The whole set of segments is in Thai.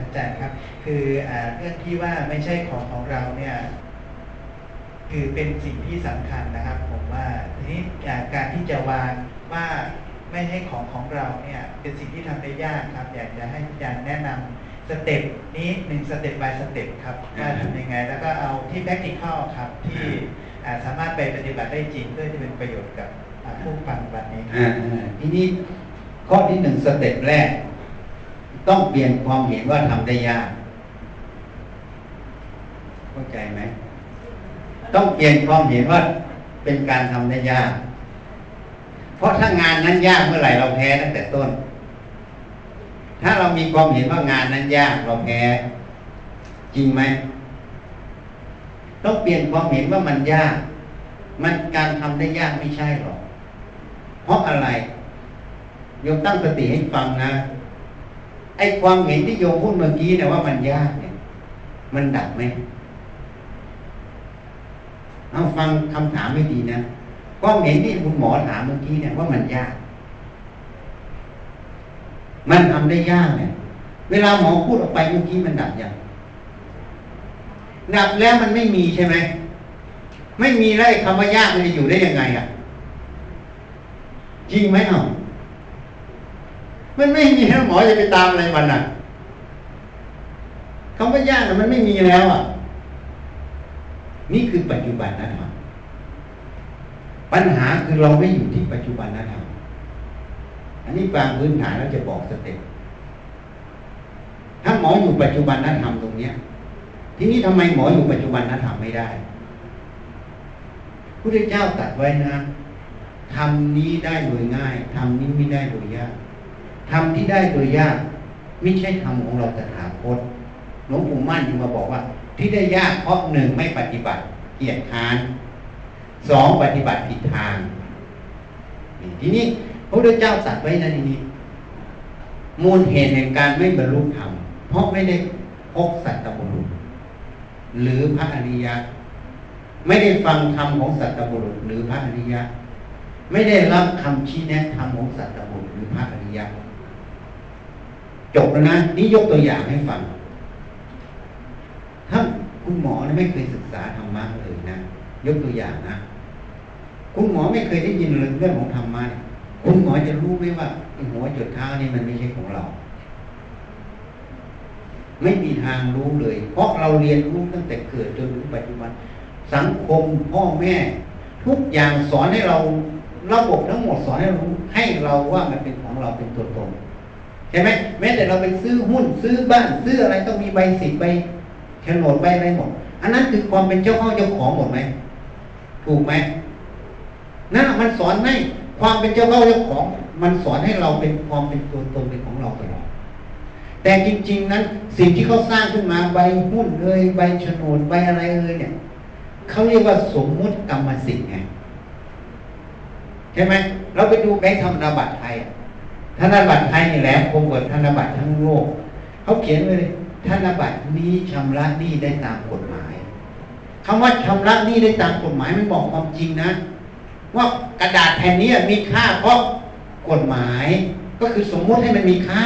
อาจารย์ครับ คืออเรื่องที่ว่าไม่ใช่ของของเราเนี่ยคือเป็นสิ่งที่สำคัญนะครับ ผมว่าทีนี้การที่จะวางว่าไม่ให้ของของเราเนี่ยเป็นสิ่งที่ทำได้ยากครับ อยากจะให้อาจารย์แนะนำสเต็ปนี้หนึ่งสเต็ป by สเต็ปครับว่าทำยังไง แล้วก็เอาที่ practical ครับ ที่สามารถไปปฏิบัติได้จริงเพื่อจะเป็นประโยชน์กับผู้ฟังวันนี้ทีนี้ข้อที่หนึ่งสเต็ปแรก ต้องเปลี่ยนความเห็นว่าทำได้ยาก เข้าใจไหม ต้องเปลี่ยนความเห็นว่าเป็นการทำได้ยาก เพราะถ้างานนั้นยากเมื่อไหร่เราแพ้ตั้งแต่ต้น ถ้าเรามีความเห็นว่างานนั้นยากเราแพ้จริงไหม ต้องเปลี่ยนความเห็นว่ามันยาก มันการทำได้ยากไม่ใช่หรอก เพราะอะไรโยมตั้งสติให้ฟังนะ ไอ้ความเห็นที่โยมพูดเมื่อกี้เนี่ยว่ามันยากเนี่ย มันดับไหมเอาฟังคำถามไม่ดีนะความเห็นที่คุณหมอถามเมื่อกี้เนี่ยว่ามันยาก มันทำได้ยากเนี่ย เวลาหมอพูดออกไปเมื่อกี้มันดับยังดับแล้วมันไม่มีใช่ไหมไม่มีแล้วไอ้คำว่ายากมันจะอยู่ได้ยังไงอะ จริงไหมเอ่ มันไม่มีแล้วหมอจะไปตามอะไรมันอะคำว่ายากนะมันไม่มีแล้วอะ นี่คือปัจจุบันนะครับ ปัญหาคือเราไม่อยู่ที่ปัจจุบันนะครับอันนี้กลางพื้นฐานเราจะบอกสเต็ปถ้าหมออยู่ปัจจุบันนั้นทำตรงเนี้ย ทีนี้ทำไมหมออยู่ปัจจุบันนั้นทำไม่ได้พระเจ้าตรัสไว้นะทำนี้ได้โดยง่ายทำนี้ไม่ได้โดยยาก ทำที่ได้โดยยากไม่ใช่ทำของเราตถาคตหลวงปู่มั่นยังมาบอกว่า ที่ได้ยากเพราะหนึ่งไม่ปฏิบัติเกียรติค้านสองปฏิบัติผิดทางทีนี้พระพุทธเจ้าสัตรัสไว้นะทีนี้มูลเหตุแห่งการไม่บรรลุธรรมเพราะไม่ได้พบสัตตบุรุษ หรือพระอริยะ ไม่ได้ฟังธรรมของสัตตบุรุษ หรือพระอริยะ ไม่ได้รับคำชี้แนะธรรมของสัตตบุรุษ หรือพระอริยะ จบแล้วนะ นี่ยกตัวอย่างให้ฟัง ถ้าคุณหมอไม่เคยศึกษาธรรมะเลยนะ ยกตัวอย่างนะ คุณหมอไม่เคยได้ยินเรื่องของธรรมะคุณหมอจะรู้ไหมว่าหัวจุดเท้านี่มันไม่ใช่ของเรา ไม่มีทางรู้เลย เพราะเราเรียนรู้ตั้งแต่เกิดจนถึงปัจจุบัน สังคมพ่อแม่ ทุกอย่างสอนให้เราระบบทั้งหมดสอนให้เราให้เราว่ามันเป็นของเราเป็นตัวตน ใช่ไหมแม้แต่เราไปซื้อหุ้นซื้อบ้านซื้ออะไรต้องมีใบสิทธิ์ใบโฉนดใบอะไรหมด อันนั้นคือความเป็นเจ้าข้าเจ้าของหมดไหมถูกไหมนั่นมันสอนให้ความเป็นเจ้าเข้าเจ้าของ มันสอนให้เราเป็นความเป็นตัวตนเป็นของเราตลอดแต่จริง ๆ นั้นสิ่งที่เขาสร้างขึ้นมาใบหุ้นเลยใบโฉนดใบอะไรเลยเนี่ยเขาเรียกว่าสมมุติกรรมสิทธิ์ไงใช่ไหมเราไปดูแบงค์ธนบัตรไทย ธนบัตรไทยนี่แหละคงกว่าธนบัตรทั้งโลกเขาเขียนไว้เลยธนบัตรนี้ชำระหนี้ได้ตามกฎหมายคำว่าชำระหนี้ได้ตามกฎหมายมันบอกความจริงนะ ว่ากระดาษแผ่นนี้มีค่าเพราะกฎหมาย ก็คือสมมุติให้มันมีค่า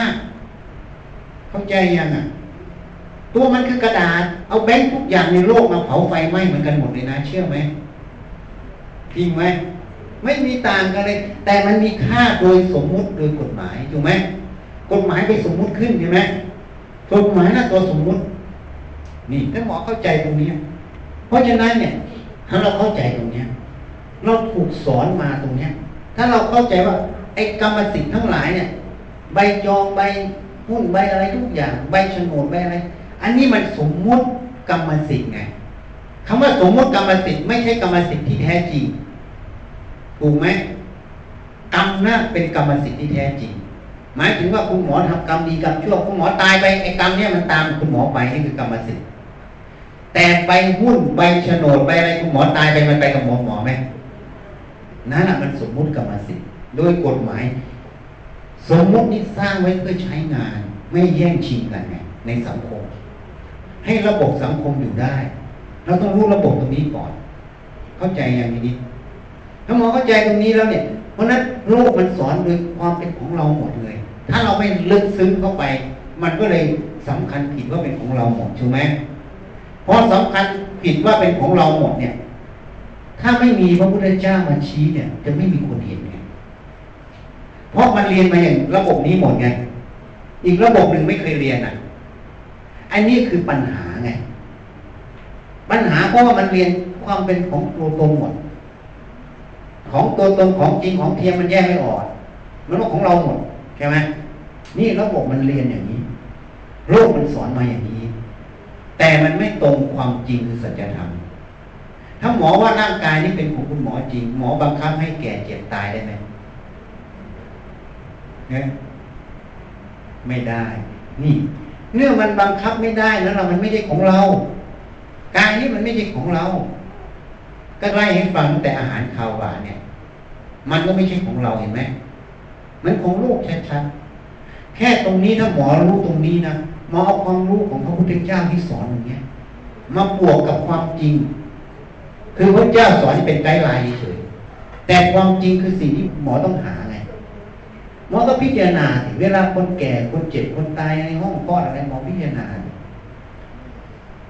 เข้าใจยังอะตัวมันคือกระดาษ เอาแบงค์ทุกอย่างในโลกมาเผาไฟไหม้เหมือนกันหมดเลยนะ เชื่อไหมจริงไหม ไม่มีต่างกันเลย แต่มันมีค่าโดยสมมุติโดยกฎหมายถูกไหมกฎหมายไปสมมุติขึ้นใช่ไหมกฎหมายน่ะตัวสมมุติ นี่ท่านหมอเข้าใจตรงนี้ เพราะฉะนั้นเนี่ย ถ้าเราเข้าใจตรงเนี้ย เราถูกสอนมาตรงเนี้ย ถ้าเราเข้าใจว่า ไอ้กรรมสิทธิ์ทั้งหลายเนี่ย ใบจองใบหุ้นใบอะไรทุกอย่าง ใบโฉนดใบอะไร อันนี้มันสมมุติกรรมสิทธิ์ไงคำว่าสมมุติกรรมสิทธิ์ไม่ใช่กรรมสิทธิ์ที่แท้จริง ถูกไหมกรรมนะเป็นกรรมสิทธิ์ที่แท้จริง หมายถึงว่าคุณหมอทำกรรมดีกรรมชั่วคุณหมอตายไปไอ้กรรมเนี่ยมันตามคุณหมอไปนี่คือกรรมสิทธิ์แต่ใบหุ้นใบโฉนดใบอะไรคุณหมอตายไปมันไปกับหมอหมอไหมนั่นแหละมันสมมุติกรรมสิทธิ์โดยกฎหมาย สมมุตินี้สร้างไว้เพื่อใช้งาน ไม่แย่งชิงกันไงในสังคม ให้ระบบสังคมอยู่ได้ เราต้องรู้ระบบตรงนี้ก่อน เข้าใจอย่างนี้ ถ้าหมอเข้าใจตรงนี้แล้วเนี่ย เพราะนั้นโลกมันสอนโดยความเป็นของเราหมดเลย ถ้าเราไม่ลึกซึ้งเข้าไป มันก็เลยสำคัญผิดว่าเป็นของเราหมดใช่ไหมเพราะสำคัญผิดว่าเป็นของเราหมดเนี่ย ถ้าไม่มีพระพุทธเจ้ามาชี้เนี่ย จะไม่มีคนเห็นไงเพราะมันเรียนมาอย่างระบบนี้หมดไง อีกระบบหนึ่งไม่เคยเรียนอะ อันนี้คือปัญหาไง ปัญหาเพราะว่ามันเรียนความเป็นของตัวตนหมด ของตัวตนของจริงของเทียมมันแยกไม่ออกมันว่าของเราหมดใช่ไหมนี่ระบบมันเรียนอย่างนี้ โลกมันสอนมาอย่างนี้ แต่มันไม่ตรงความจริงคือสัจธรรมถ้าหมอว่าร่างกายนี้เป็นของคุณหมอจริง หมอบังคับให้แก่เจ็บตายได้ไหมเนี่ยไม่ได้ นี่เนื่อมันบังคับไม่ได้แล้วเรามันไม่ใช่ของเรา กายนี้มันไม่ใช่ของเรา ก็ไล่ให้ฟังแต่อาหารคาวหวานเนี่ย มันก็ไม่ใช่ของเราเห็นไหมมันของโลกชัดๆแค่ตรงนี้ถ้าหมอรู้ตรงนี้นะหมอเอาความรู้ของพระพุทธเจ้าที่สอนอย่างเงี้ยมาบวกกับความจริง คือพระเจ้าสอนเป็นไกด์ไลน์เฉยแต่ความจริงคือสิ่งที่หมอต้องหาไงหมอต้องพิจารณาเวลาคนแก่คนเจ็บคนตายในห้องคลอดอะไรหมอพิจารณา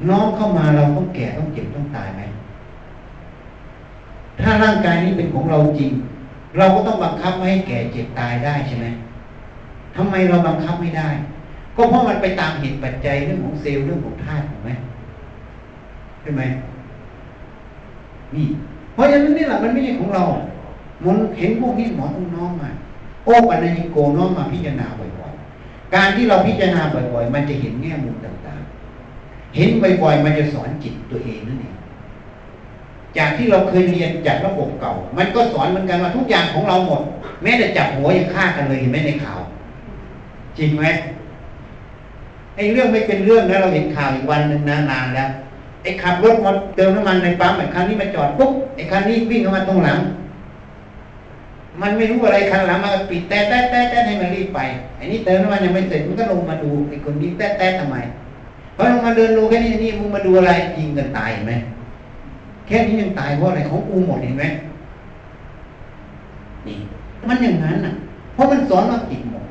น้องเข้ามาเราต้องแก่ต้องเจ็บต้องตายไหม ถ้าร่างกายนี้เป็นของเราจริง เราก็ต้องบังคับไม่ให้แก่เจ็บตายได้ใช่ไหมทำไมเราบังคับไม่ได้ ก็เพราะมันไปตามเหตุปัจจัยเรื่องของเซลล์เรื่องของธาตุถูกไหมใช่ไหมนี่เพราะฉะนั้นนี่แหละมันไม่ใช่ของเรามันเห็นพวกนี้หมอต้องน้อมมาโอ้ปัญญิโกน้อมมาพิจารณาบ่อยๆ การที่เราพิจารณาบ่อยๆ มันจะเห็นแง่มุมต่างๆ เห็นบ่อยๆ มันจะสอนจิตตัวเองนั่นเอง จากที่เราเคยเรียนจากระบบเก่า มันก็สอนเหมือนกันว่าทุกอย่างของเราหมด แม้แต่จับหัวยังฆ่ากันเลยเห็นไหมในข่าว จริงไหมไอ้เรื่องไม่เป็นเรื่องนะเราเห็นข่าวอีกวันหนึ่งนานๆแล้วไอ้ขับรถมาเติมน้ำมันในปั๊มไอ้คันนี้มาจอดปุ๊บไอ้คันนี้วิ่งเข้ามาตรงหลัง มันไม่รู้อะไรคันหลังมาปิดแต่แต่แต่แต่ให้มันรีบไปไอ้นี่เติมน้ำมันยังไม่เสร็จมันก็ลงมาดูไอ้คนนี้แต่แต่ทำไมเพราะลงมาเดินดูแค่นี้นี่มึงมาดูอะไรยิงกันตายเห็นไหม แค่นี้ยังตายเพราะอะไรของกูหมดเห็นไหมนี่มันอย่างนั้นน่ะ เพราะมันสอนว่าผิดหมด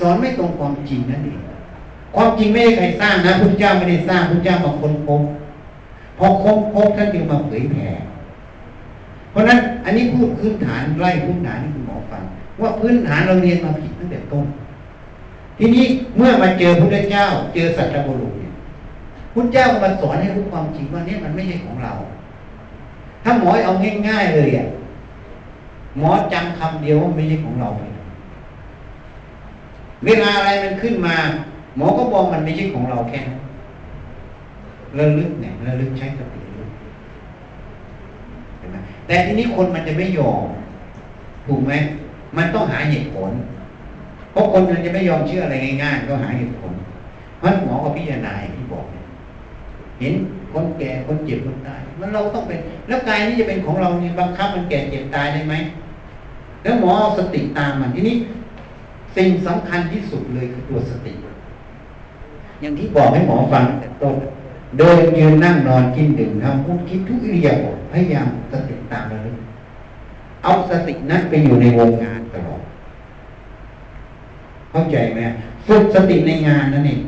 สอนไม่ตรงความจริงนั่นเองความจริงไม่ได้ใครสร้างนะพุทธเจ้าไม่ได้สร้างพุทธเจ้ามาคนพบพอค้นพบท่านจึงมาเผยแผ่เพราะนั้นอันนี้พูดพื้นฐานไล่พื้นฐานที่คุณหมอฟังว่าพื้นฐานเราเรียนมาผิดตั้งแต่ต้น ทีนี้เมื่อมาเจอพุทธเจ้า เจอสัจบุรุษ พุทธเจ้าก็มาสอนให้รู้ความจริงว่าเนี่ยมันไม่ใช่ของเรา ถ้าหมอเอาง่ายๆเลยอะหมอจำคำเดียวว่าไม่ใช่ของเราไปเวลาอะไรมันขึ้นมา หมอก็บอกมันไม่ใช่ของเราแค่นั้นระลึกเนี่ยระลึกใช้สติระลึกเห็นไหมแต่ทีนี้คนมันจะไม่ยอมถูกไหมมันต้องหาเหตุผล เพราะคนมันจะไม่ยอมเชื่ออะไรง่ายๆก็หาเหตุผลเพราะหมอก็พิจารณาอย่างที่บอกเเห็นคนแก่คนเจ็บคนตาย มันเราต้องเป็น แล้วกายนี้จะเป็นของเราเนี่ยบังคับมันแก่เจ็บตายได้ไหมแล้วหมอเอาสติตามมันทีนี้สิ่งสำคัญที่สุดเลยคือตัวสติ อย่างที่บอกให้หมอฟังแต่ต้นเดินยืนนั่งนอนกินดื่มทำพูดคิดทุกอิริยาบถพยายามสติตามระลึกเอาสตินั้นไปอยู่ในวงงานตลอดเข้าใจไหมฝึกสติในงานนั่นเอง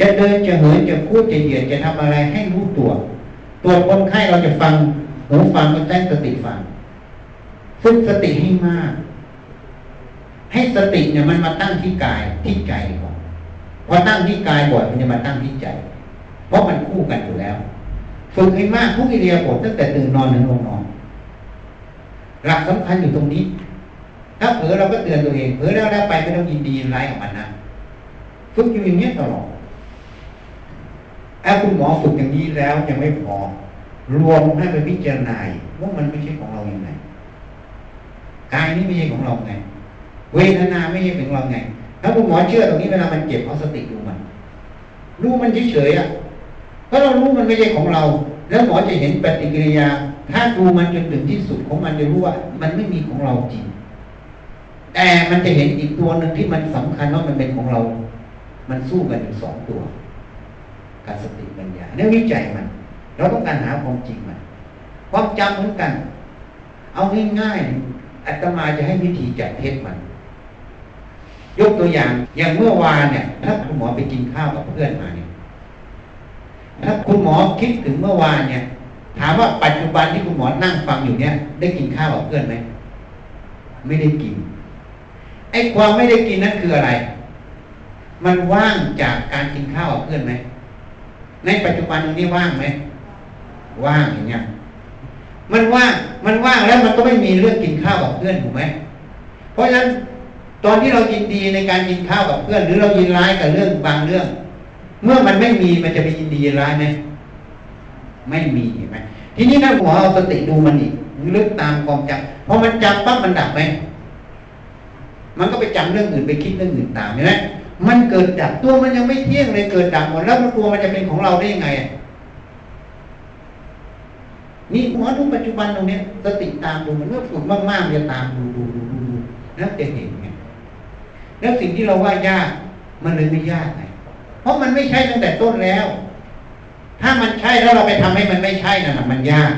จะเดินจะเหินจะพูดจะเหยียดจะทำอะไรให้รู้ตัวตัวคนไข้เราจะฟังหูฟังก็ใช้สติฟังฝึกสติให้มาก ให้สติเนี่ยมันมาตั้งที่กายที่ใจก่อนพอตั้งที่กายบ่อยมันจะมาตั้งที่ใจ เพราะมันคู่กันอยู่แล้ว ฝึกให้มากทุกอิเดียบทตั้งแต่ตื่นนอนถึงลงนอน หลักสำคัญอยู่ตรงนี้ ถ้าเผลอเราก็เตือนตัวเองเผลอแล้วแล้วไปไม่ต้องยินดียินร้ายกับมันนะฝึกอยู่อย่างนี้ตลอด ถ้าคุณหมอฝึกอย่างนี้แล้วยังไม่พอ รวมให้ไปพิจารณาว่ามันไม่ใช่ของเราอย่างไรกายนี้ไม่ใช่ของเราไง เวทนาไม่ใช่ของเราไง ถ้าคุณหมอเชื่อตรงนี้เวลามันเจ็บเอาสติดูมัน รู้มันเฉยๆอะเพราะเรารู้มันไม่ใช่ของเรา แล้วหมอจะเห็นปฏิกิริยา ถ้าดูมันจนถึงที่สุดของมันจะรู้ว่า มันไม่มีของเราจริง แต่มันจะเห็นอีกตัวหนึ่งที่มันสำคัญว่ามันเป็นของเรา มันสู้กันอยู่สองตัว การสติปัญญาเนี่ยวิจัยมัน เราต้องการหาความจริงมันความจำเหมือนกัน เอาง่ายๆอาตมาจะให้วิธีจับเท็จมัน ยกตัวอย่างอย่างเมื่อวานเนี่ยถ้าคุณหมอไปกินข้าวกับเพื่อนมาเนี่ยถ้าคุณหมอคิดถึงเมื่อวานเนี่ย ถามว่าปัจจุบันที่คุณหมอนั่งฟังอยู่เนี่ย ได้กินข้าวกับเพื่อนไหมไม่ได้กินไอ้ความไม่ได้กินนั่นคืออะไร มันว่างจากการกินข้าวกับเพื่อนไหม ในปัจจุบันนี้ว่างไหมว่างอย่างเงี้ยมันว่างมันว่างแล้วมันก็ไม่มีเรื่องกินข้าวกับเพื่อนถูกไหมเพราะฉะนั้นตอนที่เรายินดีในการกินข้าวกับเพื่อน หรือเรายินร้ายกับเรื่องบางเรื่อง เมื่อมันไม่มีมันจะไปยินดียินร้ายไหมไม่มีเห็นไหมทีนี้ถ้าหัวเอาสติดูมันอีกลึกตามความจำพอมันจำปั๊บมันดับไหมมันก็ไปจำเรื่องอื่นไปคิดเรื่องอื่นตามเห็นไหม มันเกิดดับตัวมันยังไม่เที่ยงเลยเกิดดับหมดแล้วมันตัวมันจะเป็นของเราได้ยังไงนี่หัวทุกปัจจุบันตรงนี้สติตามดูมันเมื่อฝึกมากๆจะตามดูดูดูดูดูแล้วจะเห็นไงแล้วสิ่งที่เราว่ายาก มันเลยไม่ยากไงเพราะมันไม่ใช่ตั้งแต่ต้นแล้ว ถ้ามันใช่แล้วเราไปทำให้มันไม่ใช่น่ะมันยาก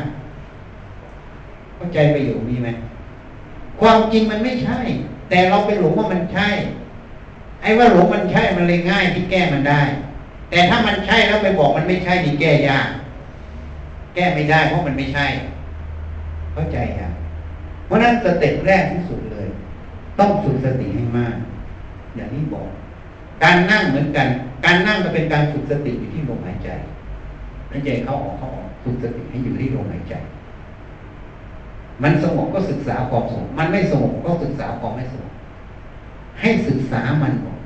เข้าใจประโยคนี้ไหมความจริงมันไม่ใช่ แต่เราไปหลงว่ามันใช่ ไอ้ว่าหลงมันใช่มันเลยง่ายที่แก้มันได้ แต่ถ้ามันใช่แล้วไปบอกมันไม่ใช่ดีแก้ยาก แก้ไม่ได้เพราะมันไม่ใช่ เข้าใจยังเพราะนั้นสเต็ปแรกที่สุดเลย ต้องฝึกสติให้มาก อย่างที่บอก การนั่งเหมือนกัน การนั่งก็เป็นการฝึกสติอยู่ที่ลมหายใจหายใจเข้าออกเข้าออกฝึกสติให้อยู่ที่ลมหายใจ มันสงบก็ศึกษาความสงบมันไม่สงบก็ศึกษาความไม่สงบ ให้ศึกษามันก่อน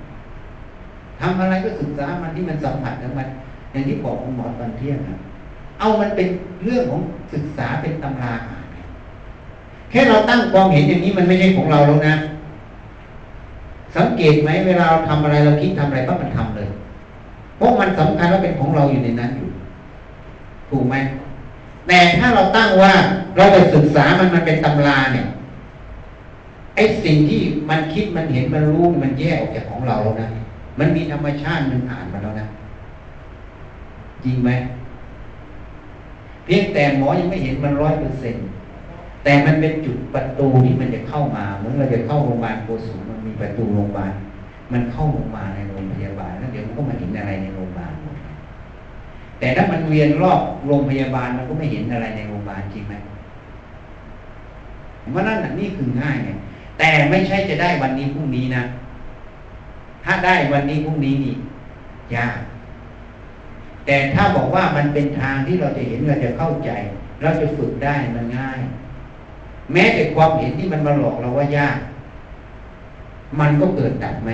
ทำอะไรก็ศึกษามันที่มันสัมผัสกับมัน อย่างที่บอกคุณหมอตอนเที่ยงนะเอามันเป็นเรื่องของศึกษาเป็นตำราอ่านแค่เราตั้งความเห็นอย่างนี้มันไม่ใช่ของเราแล้วนะ สังเกตไหมเวลาเราทำอะไรเราคิดทำอะไรปั๊บมันทำเลย เพราะมันสำคัญว่าเป็นของเราอยู่ในนั้นอยู่ ถูกไหมแต่ถ้าเราตั้งว่าเราไปศึกษามันมันเป็นตำราเนี่ย ไอ้สิ่งที่มันคิดมันเห็นมันรู้มันแยกออกจากของเราแล้วนะมันมีธรรมชาติมันอ่านมาแล้วนะจริงไหมเพียงแต่หมอยังไม่เห็นมันร้อยเปอร์เซ็นต์แต่มันเป็นจุดประตูที่มันจะเข้ามาเหมือนเราจะเข้าโรงพยาบาลโกสุมมันมีประตูโรงพยาบาลมันเข้าลงมาในโรงพยาบาลแล้วเดี๋ยวมันก็มาเห็นอะไรในโรงพยาบาลแต่ถ้ามันเวียนรอบโรงพยาบาลมันก็ไม่เห็นอะไรในโรงพยาบาลจริงไหมเพราะนั่นนี่คือง่ายไง แต่ไม่ใช่จะได้วันนี้พรุ่งนี้นะ ถ้าได้วันนี้พรุ่งนี้นี่ยากแต่ถ้าบอกว่ามันเป็นทางที่เราจะเห็นเราจะเข้าใจ เราจะฝึกได้มันง่าย แม้แต่ความเห็นที่มันมาหลอกเราว่ายาก มันก็เกิดดับไหม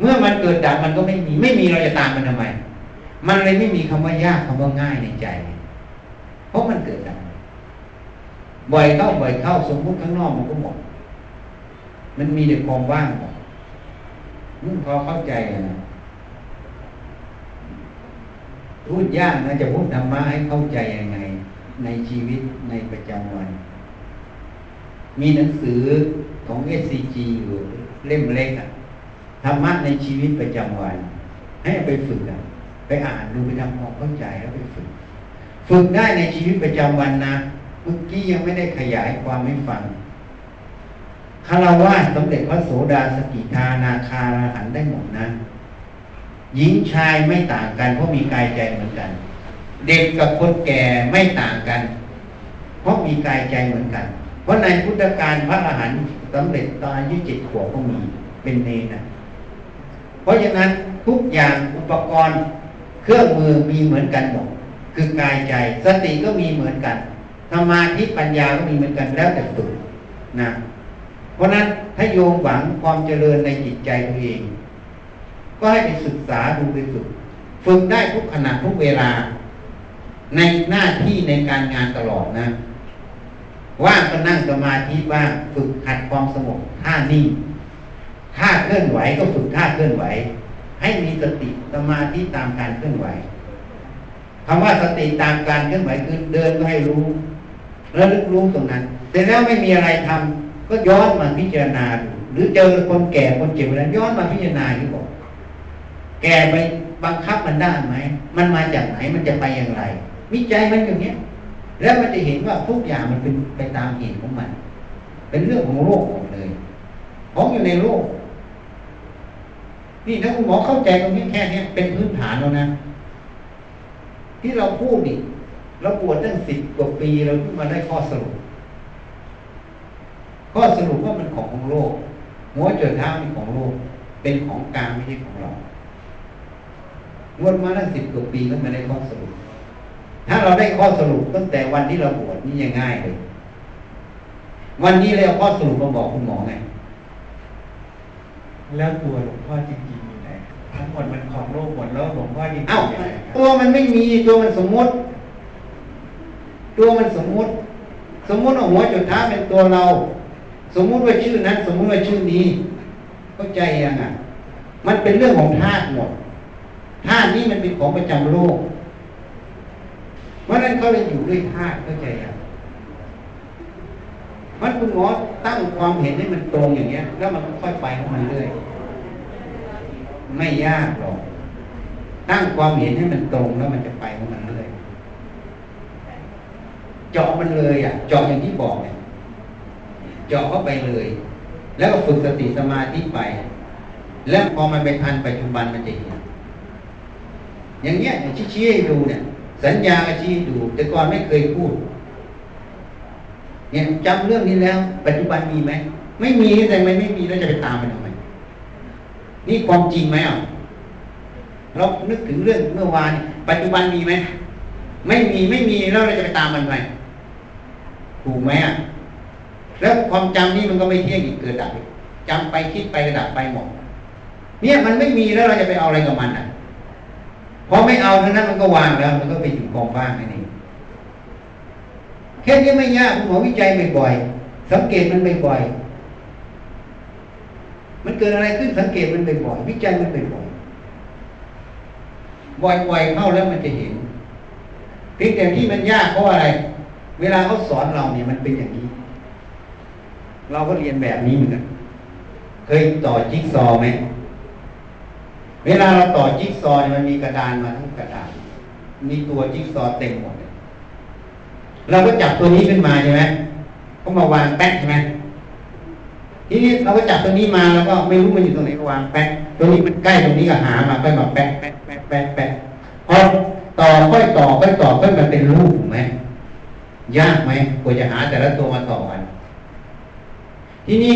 เมื่อมันเกิดดับมันก็ไม่มีไม่มีเราจะตามมันทำไม มันเลยไม่มีคำว่ายากคำว่าง่ายในใจ เพราะมันเกิด บ่อยเข้าบ่อยเข้าสมมุติข้างนอกมันก็หมด มันมีแต่ความว่างนุ่พอเข้าใจนะพูดยากนะจะพูดธรรมะให้เข้าใจยังไง ในชีวิตในประจำวัน มีหนังสือของ SCG อยู่เล่มเล็กอะธรรมะในชีวิตประจำวัน ให้ไปฝึกอะไปอ่านดูไปทำความเข้าใจแล้วไปฝึก ฝึกได้ในชีวิตประจำวันนะ เมื่อกี้ยังไม่ได้ขยายความให้ฟังคารวะสำเร็จพระโสดาสกิทานาคาหันได้หมดนะหญิงชายไม่ต่างกันเพราะมีกายใจเหมือนกัน เด็กกับคนแก่ไม่ต่างกัน เพราะมีกายใจเหมือนกัน เพราะในพุทธการพระอรหันต์สำเร็จตอนอายุเจ็ดขวบก็มีเป็นเนนะเพราะฉะนั้นทุกอย่างอุปกรณ์เครื่องมือมีเหมือนกันหมดคือกายใจ สติก็มีเหมือนกัน สมาธิปัญญาก็มีเหมือนกันแล้วแต่ฝึกนะเพราะนั้นถ้าโยมหวังความเจริญในจิตใจตัวเอง ก็ให้ไปศึกษาดูไปฝึกฝึกได้ทุกขณะทุกเวลา ในหน้าที่ในการงานตลอดนะ ว่างก็นั่งสมาธิบ้างฝึกหัดความสงบท่านิ่งท่าเคลื่อนไหวก็ฝึกท่าเคลื่อนไหว ให้มีสติสมาธิตามการเคลื่อนไหวคำว่าสติตามการเคลื่อนไหวคือเดินก็ให้รู้ แล้วลึกรู้ตรงนั้น แต่แล้วไม่มีอะไรทำก็ย้อนมาพิจารณาดูหรือเจอคนแก่คนเจ็บแล้วย้อนมาพิจารณาที่บอกแก่ไปบังคับมันได้ไหม มันมาจากไหนมันจะไปอย่างไร วิจัยมันอย่างเนี้ย แล้วมันจะเห็นว่าทุกอย่างมันเป็นไปตามเหตุของมัน เป็นเรื่องของโลกหมดเลยของอยู่ในโลก นี่ถ้าคุณหมอเข้าใจตรงนี้แค่นี้เป็นพื้นฐานแล้วนะ ที่เราพูดนี่ เราปวดตั้งสิบกว่าปีเราเพิ่งมาได้ข้อสรุป ข้อสรุปว่ามันของของโลกหัวจดเท้าเป็นของโลก เป็นของกลางไม่ใช่ของเราวนมาตั้งสิบกว่าปีก็มาได้ข้อสรุป ถ้าเราได้ข้อสรุปตั้งแต่วันที่เราบวชนี่ยังง่ายเลย วันนี้เราเอาข้อสรุปมาบอกคุณหมอไง แล้วตัวหลวงพ่อจริงๆอยู่ไหนทั้งหมดมันของโลกหมดแล้วหลวงพ่อจริงๆเอ้าอยู่ไหนครับตัวมันไม่มีตัวมันสมมติ ตัวมันสมมติ สมมติว่าหัวจุดท้าเป็นตัวเรา สมมุติว่าชื่อนั้น สมมุติว่าชื่อนี้เข้าใจยังอะ มันเป็นเรื่องของธาตุหมดธาตุนี้มันเป็นของประจำโลก เพราะฉะนั้นเขาเลยอยู่ด้วยธาตุเข้าใจยังมันคุณหมอตั้งความเห็นให้มันตรงอย่างเงี้ย แล้วมันก็ค่อยไปของมันเรื่อยไม่ยากหรอก ตั้งความเห็นให้มันตรงแล้วมันจะไปของมันเรื่อย เจาะมันเลยอะเจาะอย่างที่บอกเนี่ยเจาะเข้าไปเลย แล้วก็ฝึกสติสมาธิไป แล้วพอมันไปทันปัจจุบันมันจะเห็นอย่างเงี้ยอย่างชี้ๆให้ดูเนี่ย สัญญาก็ชี้ให้ดู แต่ก่อนไม่เคยพูดเนี่ยจำเรื่องนี้แล้ว ปัจจุบันมีไหมไม่มีแต่ไม่ไม่มีแล้วจะไปตามมันทำไมนี่ความจริงไหมอะเรานึกถึงเรื่องเมื่อวาน ปัจจุบันมีไหมไม่มีไม่มีแล้วเราจะไปตามมันไหม ถูกไหมอะแล้วความจำนี่มันก็ไม่เที่ยงอีกเกิดดับอีกจำไปคิดไปกระดับไปหมดเนี่ยมันไม่มีแล้วเราจะไปเอาอะไรกับมันอะพอไม่เอาเท่านั้นมันก็วางแล้ว มันก็ไปอยู่กองว่างนั่นเองแค่นี้ไม่ยากคุณหมอวิจัยบ่อยๆสังเกตมันบ่อยๆมันเกิดอะไรขึ้นสังเกตมันบ่อยๆวิจัยมันบ่อยๆบ่อยๆเข้าแล้วมันจะเห็นเพียงแต่ที่มันยากเพราะอะไร เวลาเขาสอนเราเนี่ยมันเป็นอย่างนี้ เราก็เรียนแบบนี้เหมือนกันเคยต่อจิ๊กซอว์ไหมเวลาเราต่อจิ๊กซอว์เนี่ยมันมีกระดานมาทั้งกระดานมีตัวจิ๊กซอว์เต็มหมดเลยเราก็จับตัวนี้ขึ้นมาใช่ไหมก็มาวางแป๊กใช่ไหมทีนี้เราก็จับตัวนี้มาแล้วก็ไม่รู้มันอยู่ตรงไหนก็วางแป๊กตัวนี้มันใกล้ตรงนี้ก็หามาค่อยมาแป๊กแป๊กแป๊กแป๊กแป๊กพอต่อค่อยต่อค่อยต่อค่อยมันเป็นรูปถูกไหม ยากไหมกว่าจะหาแต่ละตัวมาต่อกัน ทีนี้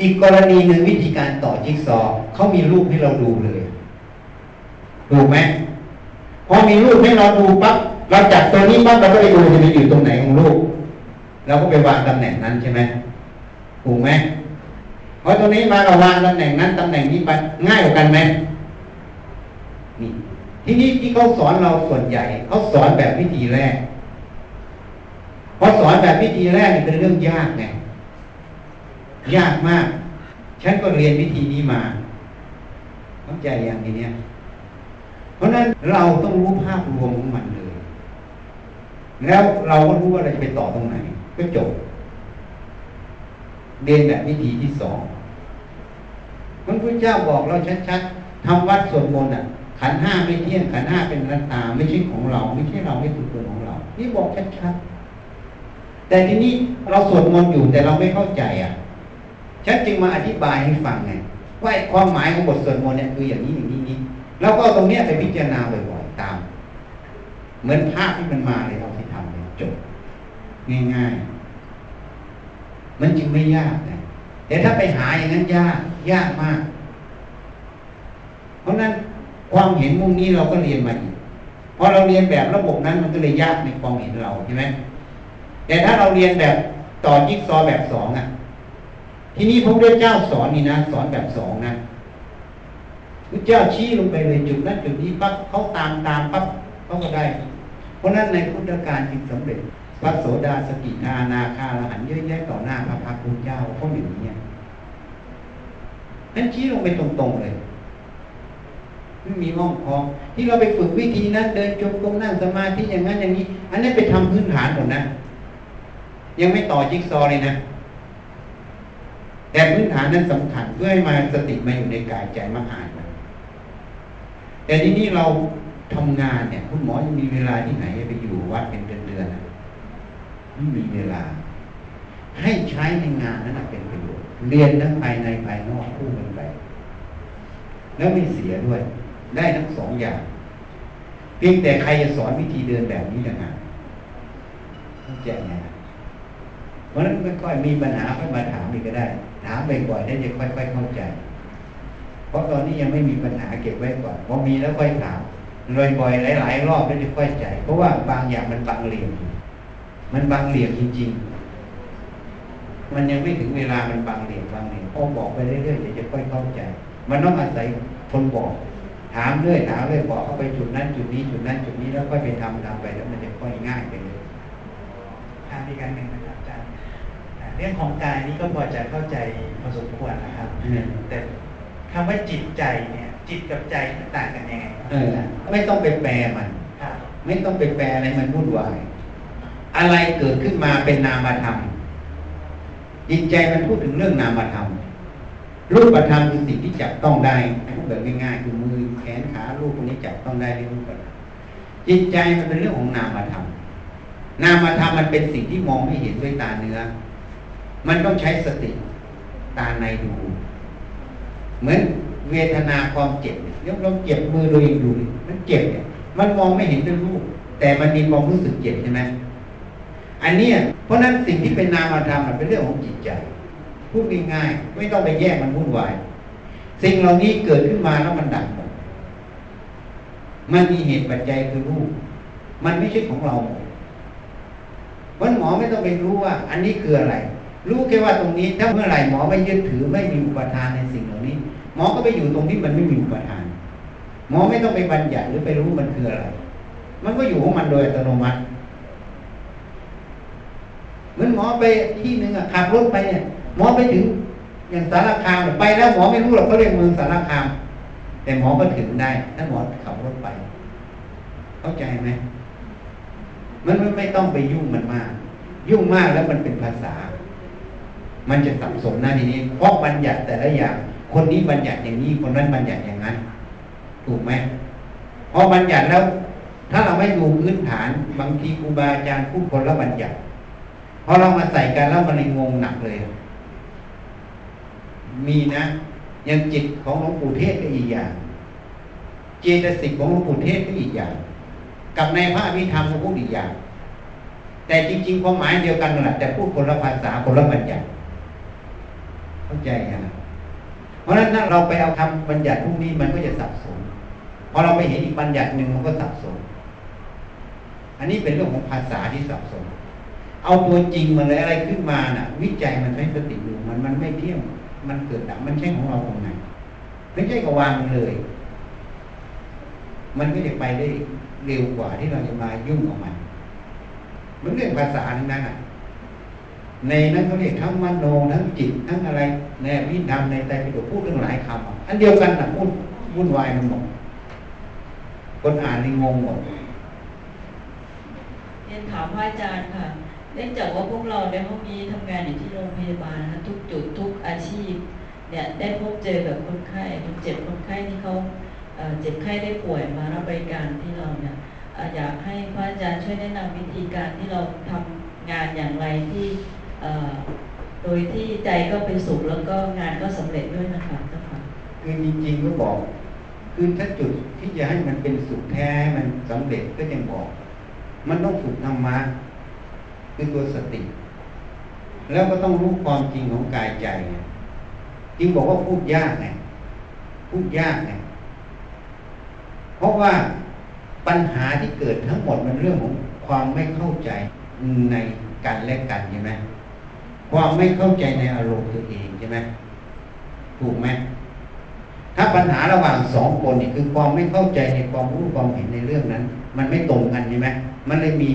อีกกรณีหนึ่งวิธีการต่อจิ๊กซอว์เขามีรูปให้เราดูเลยถูกไหมพอมีรูปให้เราดูปั๊บเราจับตัวนี้ปั๊บเราก็ไปดูจะมันอยู่ตรงไหนของรูปเราก็ไปวางตำแหน่งนั้นใช่ไหมถูกไหมพอตัวนี้มาเราวางตำแหน่งนั้นตำแหน่งนี้ไปง่ายกว่ากันไหมนี่ทีนี้ที่เขาสอนเราส่วนใหญ่เขาสอนแบบวิธีแรก พอสอนแบบวิธีแรกเป็นเรื่องยากไงยากมาก ฉันก็เรียนวิธีนี้มาเข้าใจอย่างนี้เนี่ย เพราะนั้นเราต้องรู้ภาพรวมของมันเลย แล้วเราก็รู้ว่าเราจะไปต่อตรงไหน ก็จบเรียนแบบวิธีที่สองพระพุทธเจ้าบอกเราชัดๆทำวัดสวดมนต์อะ ขันห้าไม่เที่ยงขันห้าเป็นรัตตาไม่ใช่ของเรา ไม่ใช่เราไม่ถูกตัวของเรา นี่บอกชัดๆ แต่ทีนี้เราสวดมนต์อยู่แต่เราไม่เข้าใจอะฉันจึงมาอธิบายให้ฟังไงว่าความหมายของบทสวดมนต์เนี่ยคืออย่างนี้อย่างนี้นี้แล้วก็ตรงเนี้ยไปพิจารณาบ่อยๆตาม เหมือนภาพที่มันมาเลยเราที่ทำเลยจบง่ายๆ มันจึงไม่ยากนะแต่ถ้าไปหาอย่างนั้นยากยากมาก เพราะนั้นความเห็นมุมนี้เราก็เรียนมาอีกพอเราเรียนแบบระบบนั้นมันก็เลยยากในความเห็นเราใช่ไหม แต่ถ้าเราเรียนแบบต่อจิ๊กซอแบบสองอะ ที่นี้พระพุทธเจ้าสอนนี่นะสอนแบบสองนะพระเจ้าชี้ลงไปเลยจุดนั้นจุดนี้ปั๊บเขาตามตามปั๊บเขาก็ได้ เพราะนั้นในพุทธการจึงสำเร็จพระโสดาสกิทานาคาละหันเยอะแยะต่อหน้าพระพักตร์พุทธเจ้าเขาอย่างนี้นั้นชี้ลงไปตรงๆเลยไม่มีห้องคองที่เราไปฝึกวิธีนั้นเดินจงกรมนั่งสมาธิอย่างนั้นอย่างนี้ อันนั้นไปทำพื้นฐานหมดนะ ยังไม่ต่อจิ๊กซอเลยนะแต่พื้นฐานนั้นสำคัญเพื่อให้มาสติมาอยู่ในกายใจมาอ่านมันแต่ทีนี้เราทำงานเนี่ย คุณหมอยังมีเวลาที่ไหนไปอยู่วัดเป็นเดือนๆนะไม่มีเวลา ให้ใช้ในงานนั้นเป็นประโยชน์เรียนทั้งภายในภายนอกคู่กันไปแล้วไม่เสียด้วย ได้ทั้งสองอย่าง เพียงแต่ใครจะสอนวิธีเดินแบบนี้ต่างหากเข้าใจไง เพราะนั้นไม่ค่อยมีปัญหาค่อยมาถามอีกก็ได้ ถามบ่อยๆได้จะค่อยๆเข้าใจ เพราะตอนนี้ยังไม่มีปัญหาเก็บไว้ก่อนพอมีแล้วค่อยถามบ่อยๆหลาย ๆ รอบแล้วจะค่อยใจ เพราะว่าบางอย่างมันบังเหลี่ยมมันบังเหลี่ยมจริง ๆ มันยังไม่ถึงเวลามันบังเหลี่ยมบางเหลี่ยมพอบอกไปเรื่อยๆเดี๋ยวจะค่อยเข้าใจ มันต้องอาศัยคนบอก ถามเรื่อยถามเรื่อยบอกเข้าไปจุดนั้นจุดนี้จุดนั้นจุดนี้แล้วค่อยไปทำทำไปแล้วมันจะค่อยง่ายไปเลยถามอีกอันหนึ่ง เรื่องของกายนี่ก็พอจะเข้าใจพอสมควรนะครับอืมแต่คำว่าจิตใจเนี่ย จิตกับใจมันต่างกันยังไงครับเออไม่ต้องไปแปลมันครับไม่ต้องไปแปลอะไรมันวุ่นวาย อะไรเกิดขึ้นมาเป็นนามธรรมจิตใจมันพูดถึงเรื่องนามธรรมรูปธรรมคือสิ่งที่จับต้องได้พูดแบบง่ายๆคือมือแขนขารูปพวกนี้จับต้องได้ในรูปธรรมจิตใจมันเป็นเรื่องของนามธรรมนามธรรมมันเป็นสิ่งที่มองไม่เห็นด้วยตาเนื้อ มันต้องใช้สติตาในดู เหมือนเวทนาความเจ็บเนี่ยยกลองเจ็บมือโดยดูดิมันเจ็บเนี่ยมันมองไม่เห็นด้วยรูปแต่มันมีความรู้สึกเจ็บใช่ไหมอันเนี้ยเพราะนั้นสิ่งที่เป็นนามธรรมเป็นเรื่องของจิตใจพูดง่ายๆไม่ต้องไปแยกมันวุ่นวายสิ่งเหล่านี้เกิดขึ้นมาแล้วมันดับหมดมันมีเหตุปัจจัยคือรูป มันไม่ใช่ของเราวันหมอไม่ต้องไปรู้ว่า อันนี้คืออะไร รู้แค่ว่าตรงนี้ ถ้าเมื่อไหร่หมอไม่ยึดถือไม่มีอุปทานในสิ่งเหล่านี้ หมอก็ไปอยู่ตรงที่มันไม่มีอุปทาน หมอไม่ต้องไปบัญญัติหรือไปรู้มันคืออะไร มันก็อยู่ของมันโดยอัตโนมัติเหมือนหมอไปที่หนึ่งอะขับรถไปเนี่ยหมอไปถึงอย่างสารคามไปแล้วหมอไม่รู้หรอกเขาเรียกเมืองสารคาม แต่หมอก็ถึงได้ถ้าหมอขับรถไป เข้าใจไหมมันไม่ต้องไปยุ่งมันมาก ยุ่งมากแล้วมันเป็นภาษา มันจะสับสนหน้าทีนี้ เพราะบัญญัติแต่ละอย่าง คนนี้บัญญัติอย่างนี้คนนั้นบัญญัติอย่างนั้น ถูกไหมพอบัญญัติแล้ว ถ้าเราไม่ดูพื้นฐานบางทีครูบาอาจารย์พูดคนละบัญญัติพอเรามาใส่กันแล้วมันเลยงงหนักเลย มีนะย่างจิตของหลวงปู่เทศก็อีกอย่าง เจตสิกของหลวงปู่เทศก็อีกอย่าง กับในพระอภิธรรมก็พูดอีกอย่าง แต่จริงๆความหมายเดียวกันนั่นแหละแต่พูดคนละภาษาคนละบัญญัติ เข้าใจยังเพราะฉะนั้นถ้าเราไปเอาคำบัญญัติพวกนี้มันก็จะสับสนพอเราไปเห็นอีกบัญญัติหนึ่งมันก็สับสน อันนี้เป็นเรื่องของภาษาที่สับสน เอาตัวจริงมันเลยอะไรขึ้นมาน่ะ วิจัยมันใช้สติดูมันมันไม่เที่ยงมันเกิดดับมันใช่ของเราตรงไหนไม่ใช่ก็วางเลย มันก็จะไปได้เร็วกว่าที่เราจะมายุ่งกับมันมันเรื่องภาษาทั้งนั้นอะ ในนั้นเขาเรียกทั้งมโนทั้งจิตทั้งอะไรในวิธรรมในใจปิฎกพูดเรื่องหลายคำอันเดียวกันนะพูดวุ่นวายมันหมดคนอ่านนี่งงหมดเรียนถามพระอาจารย์ค่ะเนื่องจากว่าพวกเราในห้องนี้ทำงานอยู่ที่โรงพยาบาลนะคะทุกจุดทุกอาชีพ เนี่ยได้พบเจอกับคนไข้คนเจ็บคนไข้ที่เขาเจ็บไข้ได้ป่วยมารับบริการที่เราเนี่ยอยากให้พระอาจารย์ช่วยแนะนำวิธีการที่เราทำงานอย่างไรที่ โดยที่ใจก็เป็นสุขแล้วก็งานก็สำเร็จด้วยนะคะเจ้าค่ะคือจริงๆก็บอก คือถ้าจุดที่จะให้มันเป็นสุขแท้มันสำเร็จก็ยังบอก มันต้องฝึกธรรมะคือตัวสติ แล้วก็ต้องรู้ความจริงของกายใจจึงบอกว่าพูดยากไงพูดยากไงเพราะว่าปัญหาที่เกิดทั้งหมดมันเรื่องของความไม่เข้าใจในกันและกันใช่ไหม ความไม่เข้าใจในอารมณ์ตัวเองใช่ไหมถูกไหมถ้าปัญหาระหว่างสองคนนี่คือความไม่เข้าใจในความรู้ความเห็นในเรื่องนั้น มันไม่ตรงกันใช่ไหมมันเลยมี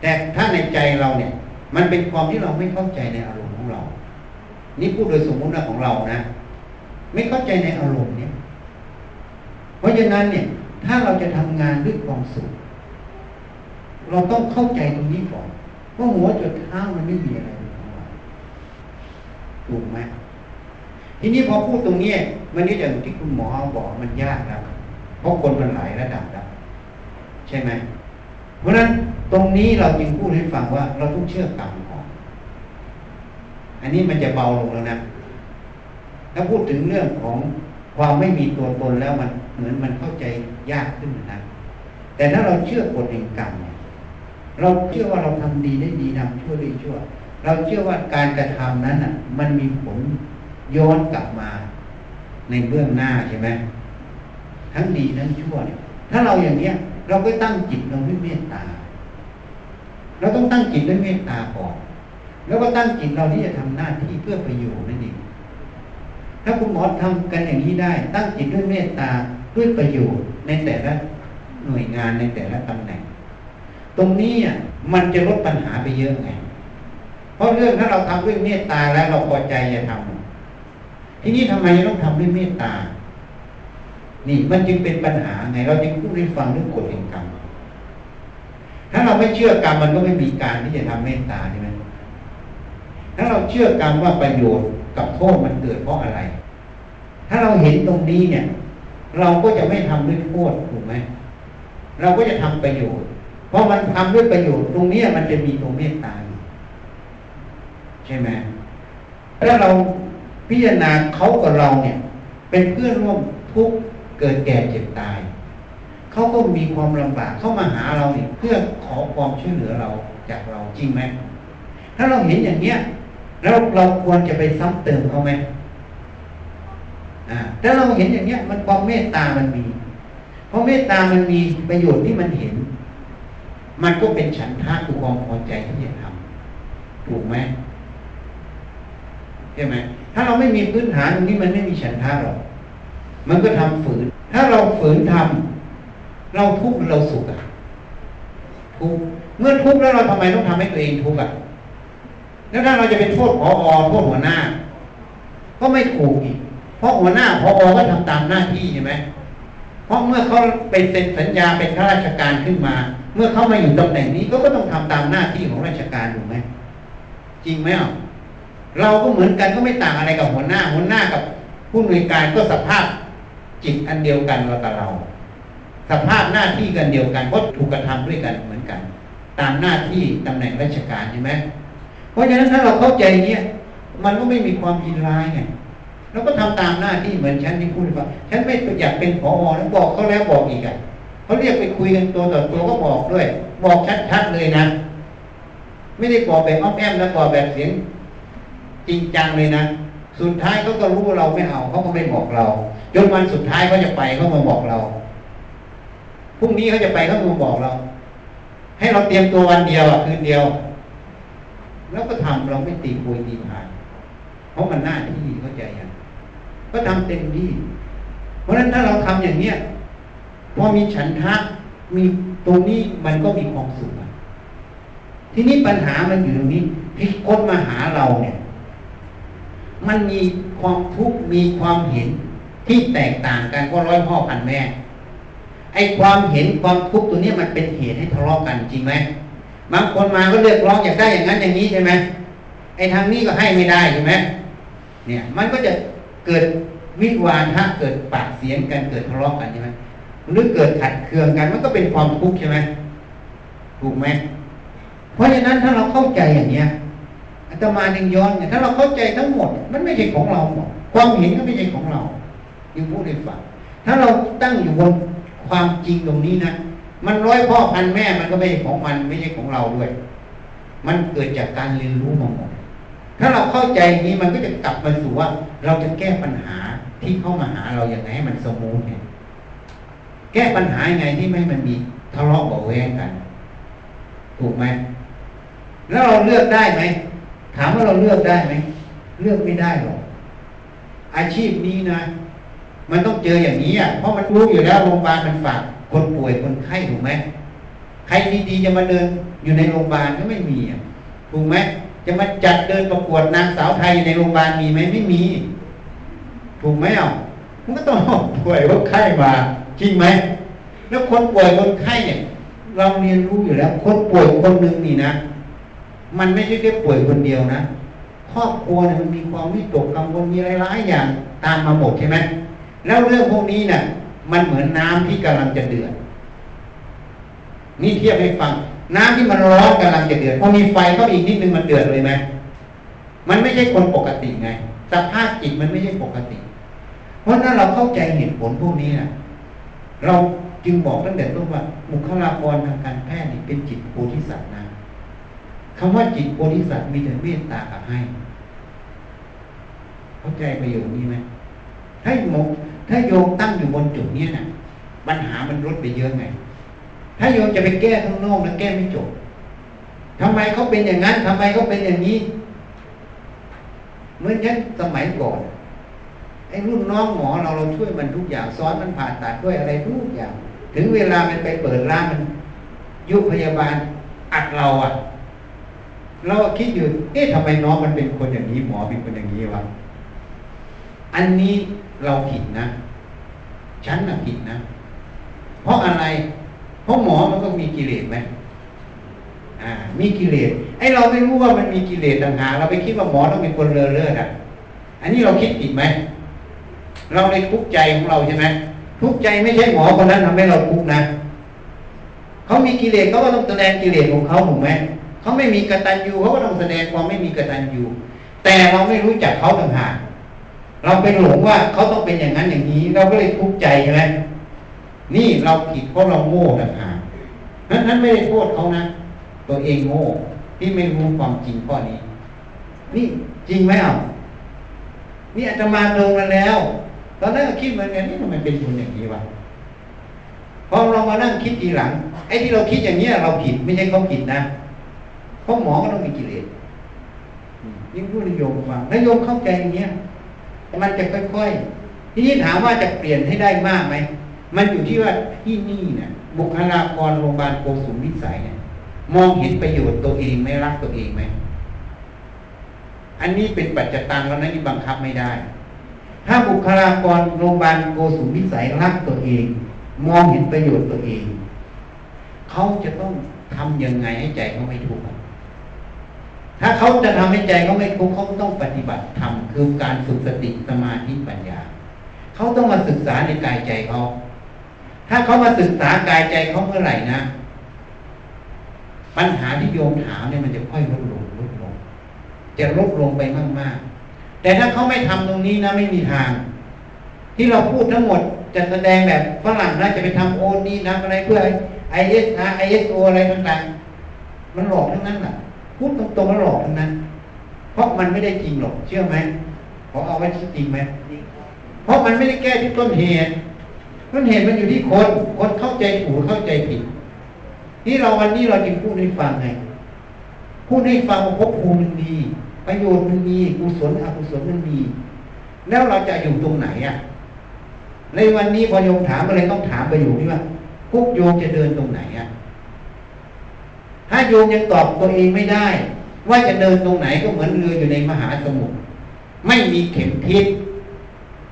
แต่ถ้าในใจเราเนี่ย มันเป็นความที่เราไม่เข้าใจในอารมณ์ของเรา นี่พูดโดยสมมุตินะของเรานะ ไม่เข้าใจในอารมณ์เนี่ย เพราะฉะนั้นเนี่ย ถ้าเราจะทำงานด้วยความสุขเราต้องเข้าใจตรงนี้ก่อนว่าหัวจุดเท้ามันไม่มีอะไรเป็นของเรา ถูกไหมทีนี้พอพูดตรงนี้มันก็อย่างที่คุณหมอบอกมันยากครับเพราะคนมันหลายระดับแล้วใช่ไหมเพราะนั้นตรงนี้เราจึงพูดให้ฟังว่าเราต้องเชื่อกรรมก่อนอันนี้มันจะเบาลงแล้วนะถ้าพูดถึงเรื่องของความไม่มีตัวตนแล้วมันเหมือนมันเข้าใจยากขึ้นนะแต่ถ้าเราเชื่อกฎแห่งกรรมเราเชื่อว่าเราทำดีได้ดีทำชั่วได้ชั่ว เราเชื่อว่าการกระทำนั้นอะ มันมีผลย้อนกลับมาในเบื้องหน้าใช่ไหมทั้งดีทั้งชั่วเนี่ยถ้าเราอย่างเนี้ย เราก็ตั้งจิตเราด้วยเมตตา เราต้องตั้งจิตด้วยเมตตาก่อนแล้วก็ตั้งจิตเราที่จะทำหน้าที่เพื่อประโยชน์นั่นเองถ้าคุณหมอทำกันอย่างนี้ได้ ตั้งจิตด้วยเมตตาด้วยประโยชน์ในแต่ละหน่วยงานในแต่ละตำแหน่ง ตรงนี้อะมันจะลดปัญหาไปเยอะไง ราะเรื่องถ้าเราทำด้วยเมตตาแล้วเราพอใจจะทำทีนี้ทำไมต้องทำด้วยเมตตา นี่มันจึงเป็นปัญหาไง เราจึงพูดให้ฟังเรื่องกฎแห่งกรรม ถ้าเราไม่เชื่อกรรมมันก็ไม่มีการที่จะทำเมตตาใช่ไหมถ้าเราเชื่อกรรมว่าประโยชน์กับโทษมันเกิดเพราะอะไร ถ้าเราเห็นตรงนี้เนี่ย เราก็จะไม่ทำด้วยโทษถูกไหมเราก็จะทำประโยชน์ เพราะมันทำด้วยประโยชน์ ตรงนี้มันจะมีตัวเมตตาอย ช่ไหมถ้าเราพิจารณาเขากับเราเนี่ย เป็นเพื่อนร่วมทุกข์เกิดแก่เจ็บตาย เขาก็มีความลำบากเข้ามาหาเราเนี่ยเพื่อขอความช่วยเหลือเราจากเราจริงไหม ถ้าเราเห็นอย่างเนี้ย แล้วเราควรจะไปซ้ำเติมเขาไหมอ่าถ้าเราเห็นอย่างเนี้ย มันความเมตตามันมี เพราะเมตตามันมีประโยชน์ที่มันเห็น มันก็เป็นฉันทะคือความพอใจที่จะทำถูกไหม ใช่ไหมถ้าเราไม่มีพื้นฐานตรงนี้มันไม่มีฉันทะหรอกมันก็ทำฝืน ถ้าเราฝืนทำเราทุกข์เราสุขอะทุกข์เมื่อทุกข์แล้วเราทำไมต้องทำให้ตัวเองทุกข์อะแล้วถ้าเราจะเป็นโทษผออโทษหัวหน้า ก็ไม่ถูกอีกเพราะหัวหน้าผออก็ทำตามหน้าที่ใช่ไหมเพราะเมื่อเขาไปเซ็นสัญญาเป็นข้าราชการขึ้นมา เมื่อเขามาอยู่ตำแหน่งนี้ก็ก็ต้องทำตามหน้าที่ของราชการถูกไหมจริงไหมอะ เราก็เหมือนกันก็ไม่ต่างอะไรกับหัวหน้า หัวหน้ากับผู้อำนวยการก็สภาพจิตอันเดียวกันเรากับเรา สภาพหน้าที่กันเดียวกันเพราะถูกกระทำด้วยกันเหมือนกัน ตามหน้าที่ตำแหน่งราชการใช่ไหมเพราะฉะนั้นถ้าเราเข้าใจเนี้ยมันก็ไม่มีความยินร้ายไงเราก็ทำตามหน้าที่เหมือนฉันที่พูดว่าฉันไม่อยากเป็นผอแล้วบอกเขาแล้วบอกอีกอะเขาเรียกไปคุยกันตัวต่อตัวก็บอกด้วย บอกชัดๆเลยนะ ไม่ได้บอกแบบอ้อมแอมแล้วบอกแบบเสียง จริงจังเลยนะ สุดท้ายเขาก็รู้ว่าเราไม่เอาเขาก็ไม่บอกเรา จนวันสุดท้ายเขาจะไปเขามาบอกเราพรุ่งนี้เขาจะไปเขามาบอกเรา ให้เราเตรียมตัววันเดียวอะคืนเดียว แล้วก็ทำเราไม่ตีคุยตีผ่านเพราะมันหน้าที่เข้าใจยังก็ทำเต็มที่ เพราะฉะนั้นถ้าเราทำอย่างเนี้ยพอมีฉันทะมีตรงนี้มันก็มีความสุขทีนี้ปัญหามันอยู่ตรงนี้ที่คนมาหาเราเนี่ย มันมีความทุกข์มีความเห็นที่แตกต่างกันก็ร้อยพ่อพันแม่ ไอ้ความเห็นความทุกข์ตัวนี้มันเป็นเหตุให้ทะเลาะกันจริงไหมบางคนมาก็เรียกร้องอยากได้อย่างนั้นอย่างนี้ใช่ไหมไอ้ทางนี้ก็ให้ไม่ได้ใช่ไหมเนี่ย มันก็จะเกิดวิวาทะเกิดปากเสียงกันเกิดทะเลาะกันใช่ไหมหรือเกิดขัดเคืองกันมันก็เป็นความทุกข์ใช่ไหมถูกไหมเพราะฉะนั้นถ้าเราเข้าใจอย่างเนี้ย อาตมาจึงย้อนเนี่ยถ้าเราเข้าใจทั้งหมด มันไม่ใช่ของเราหมดความเห็นก็ไม่ใช่ของเรายังพูดให้ฟังถ้าเราตั้งอยู่บนความจริงตรงนี้นะมันร้อยพ่อพันแม่มันก็ไม่ใช่ของมันไม่ใช่ของเราด้วย มันเกิดจากการเรียนรู้มาหมดถ้าเราเข้าใจนี้มันก็จะกลับมาสู่ว่า เราจะแก้ปัญหาที่เข้ามาหาเราอย่างไรให้มันสมูทเนี่ยแก้ปัญหายังไงที่ไม่ให้มันมีทะเลาะเบาแวงกัน ถูกไหมแล้วเราเลือกได้ไหม ถามว่าเราเลือกได้ไหมเลือกไม่ได้หรอก อาชีพนี้นะ มันต้องเจออย่างนี้อะเพราะมันรู้อยู่แล้วโรงพยาบาลมันฝากคนป่วยคนไข้ถูกไหมใครดีๆจะมาเดินอยู่ในโรงพยาบาลก็ไม่มีอะถูกไหมจะมาจัดเดินประกวดนางสาวไทยในโรงพยาบาลมีไหมไม่มี ถูกไหมอะมันก็ต้องป่วยคนไข้มาจริงไหมแล้วคนป่วยคนไข้เนี่ย เราเรียนรู้อยู่แล้ว คนป่วยคนหนึ่งนี่นะ มันไม่ใช่แค่ป่วยคนเดียวนะครอบครัวเนี่ยมันมีความวิตกกังวลมีหลายๆอย่างตามมาหมดใช่ไหมแล้วเรื่องพวกนี้เนี่ยมันเหมือนน้ำที่กำลังจะเดือดนี่เทียบให้ฟัง น้ำที่มันร้อนกำลังจะเดือดพอมีไฟเข้าอีกนิดนึงมันเดือดเลยไหมมันไม่ใช่คนปกติไงสภาพจิตมันไม่ใช่ปกติ เพราะนั้นเราเข้าใจเหตุผลพวกนี้นะเราจึงบอกตั้งแต่ต้นว่าบุคลากรทางการแพทย์นี่เป็นจิตโพธิสัตว์นะ คำว่าจิตโพธิสัตว์มีแต่เมตตากับให้ เข้าใจประโยคนี้ไหมถ้าโมถ้าโยมตั้งอยู่บนจุดนี้นะ่ะปัญหามันลดไปเยอะไง ถ้าโยมจะไปแก้ข้างนอกแล้วแก้ไม่จบทำไมเขาเป็นอย่างนั้นทำไมเขาเป็นอย่างนี้เมื่อนั้นสมัยก่อนไอ้รุ่นน้องหมอเราเราช่วยมันทุกอย่างสอนมันผ่าตัดด้วยอะไรทุกอย่าง ถึงเวลามันไปเปิดร้านมันยุพยาบาลอัดเราอะ เราคิดอยู่ เอ๊ะทำไมน้องมันเป็นคนอย่างนี้ หมอเป็นคนอย่างนี้วะ อันนี้เราผิดนะ ฉันน่ะผิดนะ เพราะอะไร เพราะหมอมันก็มีกิเลสไหมอ่า มีกิเลส ไอ้เราไม่รู้ว่ามันมีกิเลสต่างหาก เราไปคิดว่าหมอต้องเป็นคนเลอเลิศอะ อันนี้เราคิดผิดไหม เราในทุกข์ใจของเราใช่ไหมทุกข์ใจไม่ใช่หมอคนนั้นทำให้เราทุกข์นะ เขามีกิเลสเขาก็ต้องแสดงกิเลสของเขาถูกไหม เขาไม่มีกตัญญูเขาก็ต้องแสดงความไม่มีกตัญญูแต่เราไม่รู้จักเขาต่างหากเราไปหลงว่าเขาต้องเป็นอย่างนั้นอย่างนี้ เราก็เลยทุกข์ใจใช่ไหมนี่เราผิดเพราะเราโง่ต่างหากนั้นนั้นไม่ได้โทษเขานะ ตัวเองโง่ที่ไม่รู้ความจริงข้อนี้ นี่จริงไหมอะนี่อาจจะมาลงมาแล้วตอนนั้นก็คิดเหมือนกันนี่ทำไมเป็นคนอย่างนี้วะพอเรามานั่งคิดทีหลังไอ้ที่เราคิดอย่างนี้เราผิดไม่ใช่เขาผิดนะ เพราะหมอก็ต้องมีกิเลสยิ่งพูดโยมฟังถ้าโยมเข้าใจอย่างเงี้ยมันจะค่อยๆทีนี้ถามว่าจะเปลี่ยนให้ได้มากไหมมันอยู่ที่ว่าที่นี่เนี่ยบุคลากรโรงพยาบาลโกสุมวิสัยเนี่ยมองเห็นประโยชน์ตัวเองไม่รักตัวเองไหมอันนี้เป็นปัจจตังแล้วนะนี่บังคับไม่ได้ ถ้าบุคลากรโรงพยาบาลโกสุมวิสัยรักตัวเอง มองเห็นประโยชน์ตัวเอง เขาจะต้องทำยังไงให้ใจเขาไม่ทุกข์ ถ้าเขาจะทำให้ใจเขาไม่ทุกข์เขาต้องปฏิบัติธรรมคือการฝึกสติสมาธิปัญญา เขาต้องมาศึกษาในกายใจเขา ถ้าเขามาศึกษากายใจเขาเมื่อไหร่นะ ปัญหาที่โยมถามเนี่ยมันจะค่อยลดลงลดลง จะลดลงไปมากๆ แต่ถ้าเขาไม่ทำตรงนี้นะไม่มีทาง ที่เราพูดทั้งหมดจะแสดงแบบฝรั่งนะจะไปทำโอนี่นะอะไรเพื่อไอเอสนะไอเอสโออะไรต่างๆมันหลอกทั้งนั้นแหละ พูดตรงๆมันหลอกทั้งนั้น เพราะมันไม่ได้จริงหรอก เชื่อไหมขอเอาไว้จริงไหมเพราะมันไม่ได้แก้ที่ต้นเหตุต้นเหตุมันอยู่ที่คน คนเข้าใจถูกเข้าใจผิด นี่เราวันนี้เราจึงพูดให้ฟังไงพูดให้ฟังว่าภพภูมิมันดีประโยชน์มันมีกุศลอกุศลมันมีแล้วเราจะอยู่ตรงไหนอะ ในวันนี้พอโยมถามอะไรต้องถามประโยคนี้ว่าพวกโยมจะเดินตรงไหนอะ ถ้าโยมยังตอบตัวเองไม่ได้ ว่าจะเดินตรงไหนก็เหมือนเรืออยู่ในมหาสมุทรไม่มีเข็มทิศ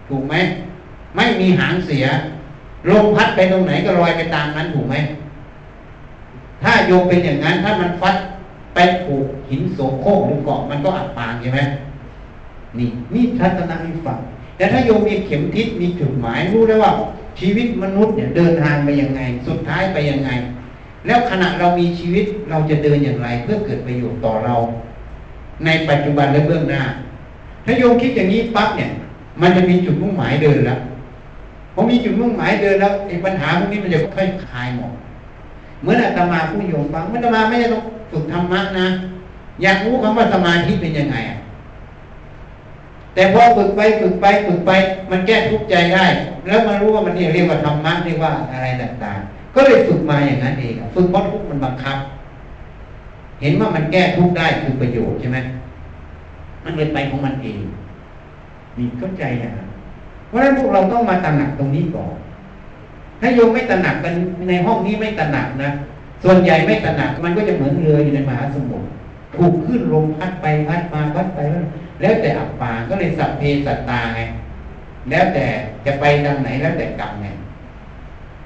ถูกไหมไม่มีหางเสียลมพัดไปตรงไหนก็ลอยไปตามนั้นถูกไหมถ้าโยมเป็นอย่างนั้น ถ้ามันฟัดไปผูกหินโสโครกหรือเกาะมันก็อับปางใช่ไหมนี่นี่ทัศนะให้ฟังแต่ถ้าโยมมีเข็มทิศมีจุดหมายรู้ได้ว่า ชีวิตมนุษย์เนี่ยเดินทางไปยังไง สุดท้ายไปยังไง แล้วขณะเรามีชีวิตเราจะเดินอย่างไร เพื่อเกิดประโยชน์ต่อเรา ในปัจจุบันและเบื้องหน้า ถ้าโยมคิดอย่างนี้ปั๊บเนี่ย มันจะมีจุดมุ่งหมายเดินแล้วพอมีจุดมุ่งหมายเดินแล้วไอ้ปัญหาพวกนี้มันจะค่อยคลายหมดเหมือนอาตมาผู้โยมฟังอาตมาไม่ได้ต้องฝึกธรรมะนะ อยากรู้คำว่าสมาธิเป็นยังไงอะ แต่พอฝึกไปฝึกไปฝึกไป มันแก้ทุกข์ใจได้ แล้วมารู้ว่ามันเรียกว่าธรรมะเรียกว่าอะไรต่างๆ ก็เลยฝึกมาอย่างนั้นเองฝึกเพราะทุกข์มันบังคับ เห็นว่ามันแก้ทุกข์ได้คือประโยชน์ใช่ไหมมันเป็นไปของมันเองมีเข้าใจอย่างนั้เพราะฉะนั้นพวกเราต้องมาตระหนักตรงนี้ก่อนถ้าโยมไม่ตระหนักกันในห้องนี้ไม่ตระหนักนะส่วนใหญ่ไม่ตระหนักมันก็จะเหมือนเรืออยู่ในมหาสมุทรถูกขึ้นลมพัดไปพัดมาพัดไปแล้ว แล้วแต่อับปาก็เลยสัพเพสัตตาไงแล้วแต่จะไปทางไหนแล้วแต่กรรมไง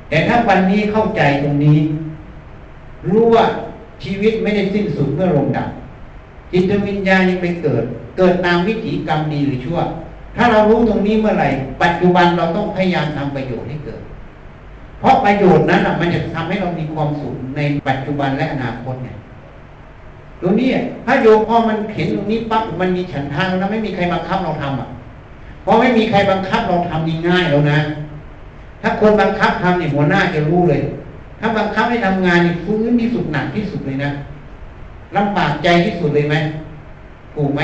แต่ถ้าวันนี้เข้าใจตรงนี้ รู้ว่าชีวิตไม่ได้สิ้นสุดเมื่อลมดับจิตวิญญาณยังไปเกิด เกิดตามวิถีกรรมดีหรือชั่ว ถ้าเรารู้ตรงนี้เมื่อไหร่ ปัจจุบันเราต้องพยายามทำประโยชน์ให้เกิด เพราะประโยชน์นั้นมันจะทำให้เรามีความสุขในปัจจุบันและอนาคตเนี่ย ตรงนี้ถ้าโยมพอมันเห็นตรงนี้ปั๊บมันมีฉันทางแล้วไม่มีใครบังคับเราทำอะพเพราะไม่มีใครบังคับเราทำง่ายๆแล้วนะ ถ้าคนบังคับทำเนี่ยหัวหน้าจะรู้เลย ถ้าบังคับให้ทำงานนี่ฟื้นที่สุดหนักที่สุดเลยนะลำบากใจที่สุดเลยไหมถูกไหม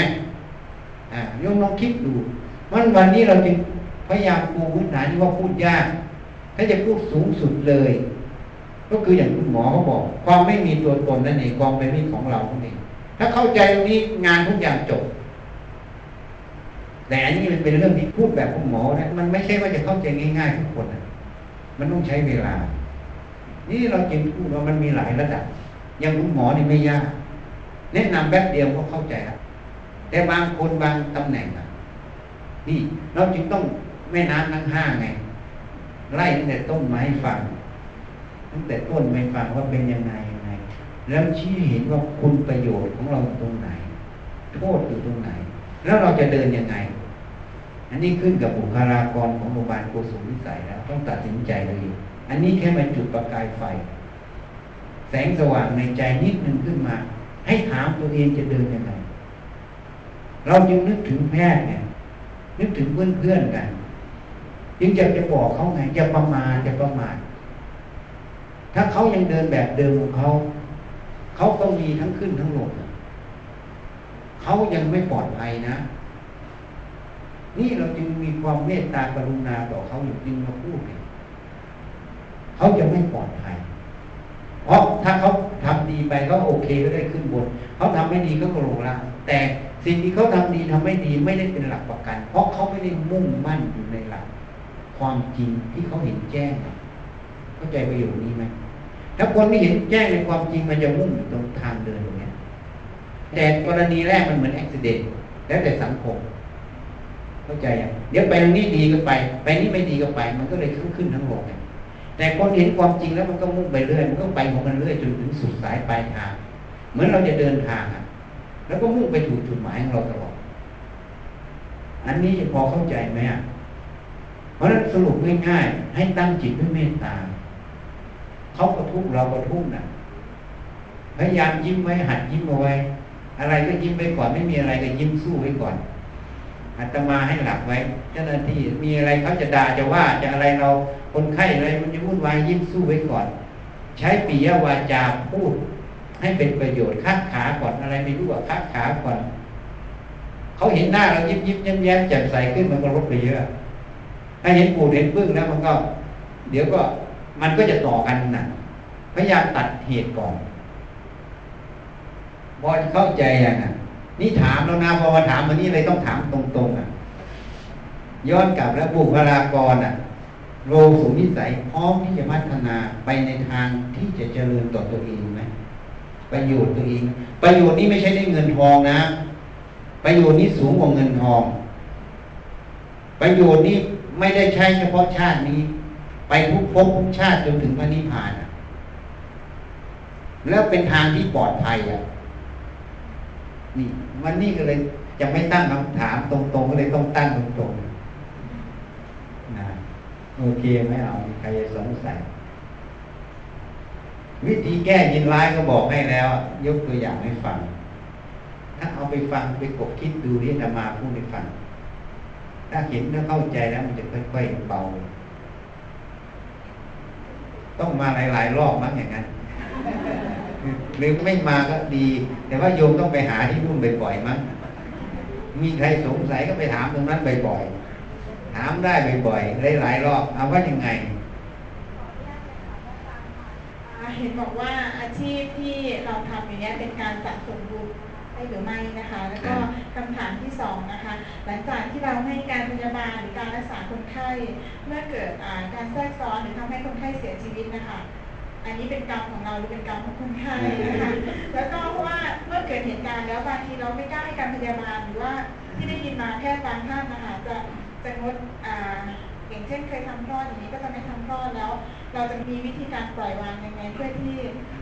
อ่าโยมลองคิดดูวันวันนี้เราจึงพยายามปูพื้นฐานที่ว่าพูดยาก ถ้าจะพูดสูงสุดเลย ก็คืออย่างคุณหมอเขาบอก ความไม่มีตัวตนนั่นเองความเป็นมิตรของเรานั่นเองถ้าเข้าใจตรงนี้งานทุกอย่างจบ แต่อันนี้มันเป็นเรื่องที่พูดแบบคุณหมอนะมันไม่ใช่ว่าจะเข้าใจง่ายๆทุกคนนะมันต้องใช้เวลา นี่เราจึงพูดว่ามันมีหลายระดับ อย่างคุณหมอนี่ไม่ยาก แนะนำแป๊บเดียวก็เข้าใจแล้วแต่บางคนบางตำแหน่งอะ นี่เราจึงต้องแม่น้ำทั้งห้าไงไล่ตั้งแต่ต้นไม้ฟัง ตั้งแต่ต้นไม่ฟังว่าเป็นยังไงยังไง แล้วชี้เห็นว่าคุณประโยชน์ของเราตรงไหน โทษอยู่ตรงไหน แล้วเราจะเดินยังไง อันนี้ขึ้นกับบุคลากรของโรงพยาบาลโกสุมวิสัยแล้ว ต้องตัดสินใจเลยอันนี้แค่มาจุดประกายไฟ แสงสว่างในใจนิดนึงขึ้นมา ให้ถามตัวเองจะเดินยังไง เราจึงนึกถึงแพทย์เนี่ยนึกถึงเพื่อนๆกัน จึงอยากจะบอกเขาไงจะประมาทจะประมาท ถ้าเขายังเดินแบบเดิมของเขา เขาต้องมีทั้งขึ้นทั้งลงเขายังไม่ปลอดภัยนะ นี่เราจึงมีความเมตตากรุณาต่อเขาอยู่จริงมาพูดเนี่ยเขาจะไม่ปลอดภัย เพราะถ้าเขาทำดีไปเขาโอเคก็ได้ขึ้นบน เขาทำไม่ดีเขาก็ลงล่างแต่สิ่งที่เขาทำดีทำไม่ดีไม่ได้เป็นหลักประกัน เพราะเขาไม่ได้มุ่งมั่นอยู่ในหลัก ความจริงที่เขาเห็นแจ้ง เข้าใจประโยชน์นี้ไหมถ้าคนไม่เห็นแจ้งในความจริงมันจะมุ่งอยู่ตรงทางเดินตรงนี้แต่กรณีแรกมันเหมือนอุบิเหตุแล้วแต่สังคม เข้าใจยังเดี๋ยวไปตรงนี้ดีก็ไป ไปนี้ไม่ดีก็ไป มันก็เลยขึ้นขึ้นทั้งโลกแต่คนเห็นความจริงแล้วมันก็มุ่งไปเรื่อยมันก็ไปของมันเรื่อยจนถึงสุดสายปลายทาง เหมือนเราจะเดินทางอะ แล้วก็มุ่งไปถูกจุดหมายของเราตลอดอันนี้พอเข้าใจไหมอะเพราะนั้นสรุปง่ายๆให้ตั้งจิตด้วยเมตตา เขาก็ทุกข์เราก็ทุกข์นะพยายามยิ้มไว้หัดยิ้มเอาไว้ อะไรก็ยิ้มไว้ก่อนไม่มีอะไรก็ยิ้มสู้ไว้ก่อนอาตมาให้หลักไว้ เจ้าหน้าที่มีอะไรเขาจะด่าจะว่าจะอะไรเราคนไข้อะไรมันจะวุ่นวายยิ้มสู้ไว้ก่อน ใช้ปียวาจาพูด ให้เป็นประโยชน์คัดขาก่อนอะไรไม่รู้ว่าคัดขาก่อนเขาเห็นหน้าเรายิ้มยิ้มแย้มแย้มแจ่มใสขึ้นมันก็ลดไปเยอะถ้าเห็นปูดเห็นพึ่งแล้วมันก็ เดี๋ยวก็ มันก็จะต่อกันนะพยายามตัดเหตุก่อนพอเข้าใจย่างนั้นนี่ถามแล้วนะพอมาถามวันนี้เลยต้องถามตรงๆอะ ย้อนกลับแล้วบุคลากรอะโลสูงนิสัยพร้อมที่จะพัฒนาไปในทางที่จะเจริญต่อตัวเองไหมประโยชน์ตัวเอง ประโยชน์นี้ไม่ใช่ได้เงินทองนะ ประโยชน์นี้สูงกว่าเงินทอง ประโยชน์นี้ไม่ได้ใช้เฉพาะชาตินี้ ไปทุกภพทุกชาติจนถึงพระนิพพานอะแล้วเป็นทางที่ปลอดภัยอะนี่วันนี้ก็เลยจะไม่ตั้งคำถามตรงๆก็เลยต้องตั้งตรงๆนะโอเคไหมเอามีใครจะสงสัยวิธีแก้ยินร้ายก็บอกให้แล้ว ยกตัวอย่างให้ฟัง ถ้าเอาไปฟังไปกบคิดดูที่ธรรมาพูดให้ฟัง ถ้าเห็นถ้าเข้าใจแล้วมันจะค่อยๆเบา ต้องมาหลาย ๆ รอบมั้งอย่างนั้นหรือไม่มาก็ดี แต่ว่าโยมต้องไปหาที่นู่นบ่อยๆมั้งมีใครสงสัยก็ไปถามตรงนั้นบ่อยๆถามได้บ่อยๆหลายๆรอบเอาว่ายังไงเห็นบอกว่าอาชีพที่เราทำอย่างนี้เป็นการสะสมบุญ ให้หรือไม่นะคะ แล้วก็คำถามที่สองนะคะ หลังจากที่เราให้การพยาบาลหรือการรักษาคนไข้ เมื่อเกิดการแทรกซ้อนหรือทำให้คนไข้เสียชีวิตนะคะอันนี้เป็นกรรมของเราหรือเป็นกรรมของคนไข้นะคะ แล้วก็เพราะว่าเมื่อเกิดเหตุการณ์แล้วบางทีเราไม่กล้าให้การพยาบาลหรือว่าที่ได้ยินมาแพทย์บางท่านนะคะจะจะงดอ่าอย่างเช่นเคยทำคลอดอย่างนี้ก็จะไม่ทำคลอดแล้ว เราจะมีวิธีการปล่อยวางยังไงเพื่อที่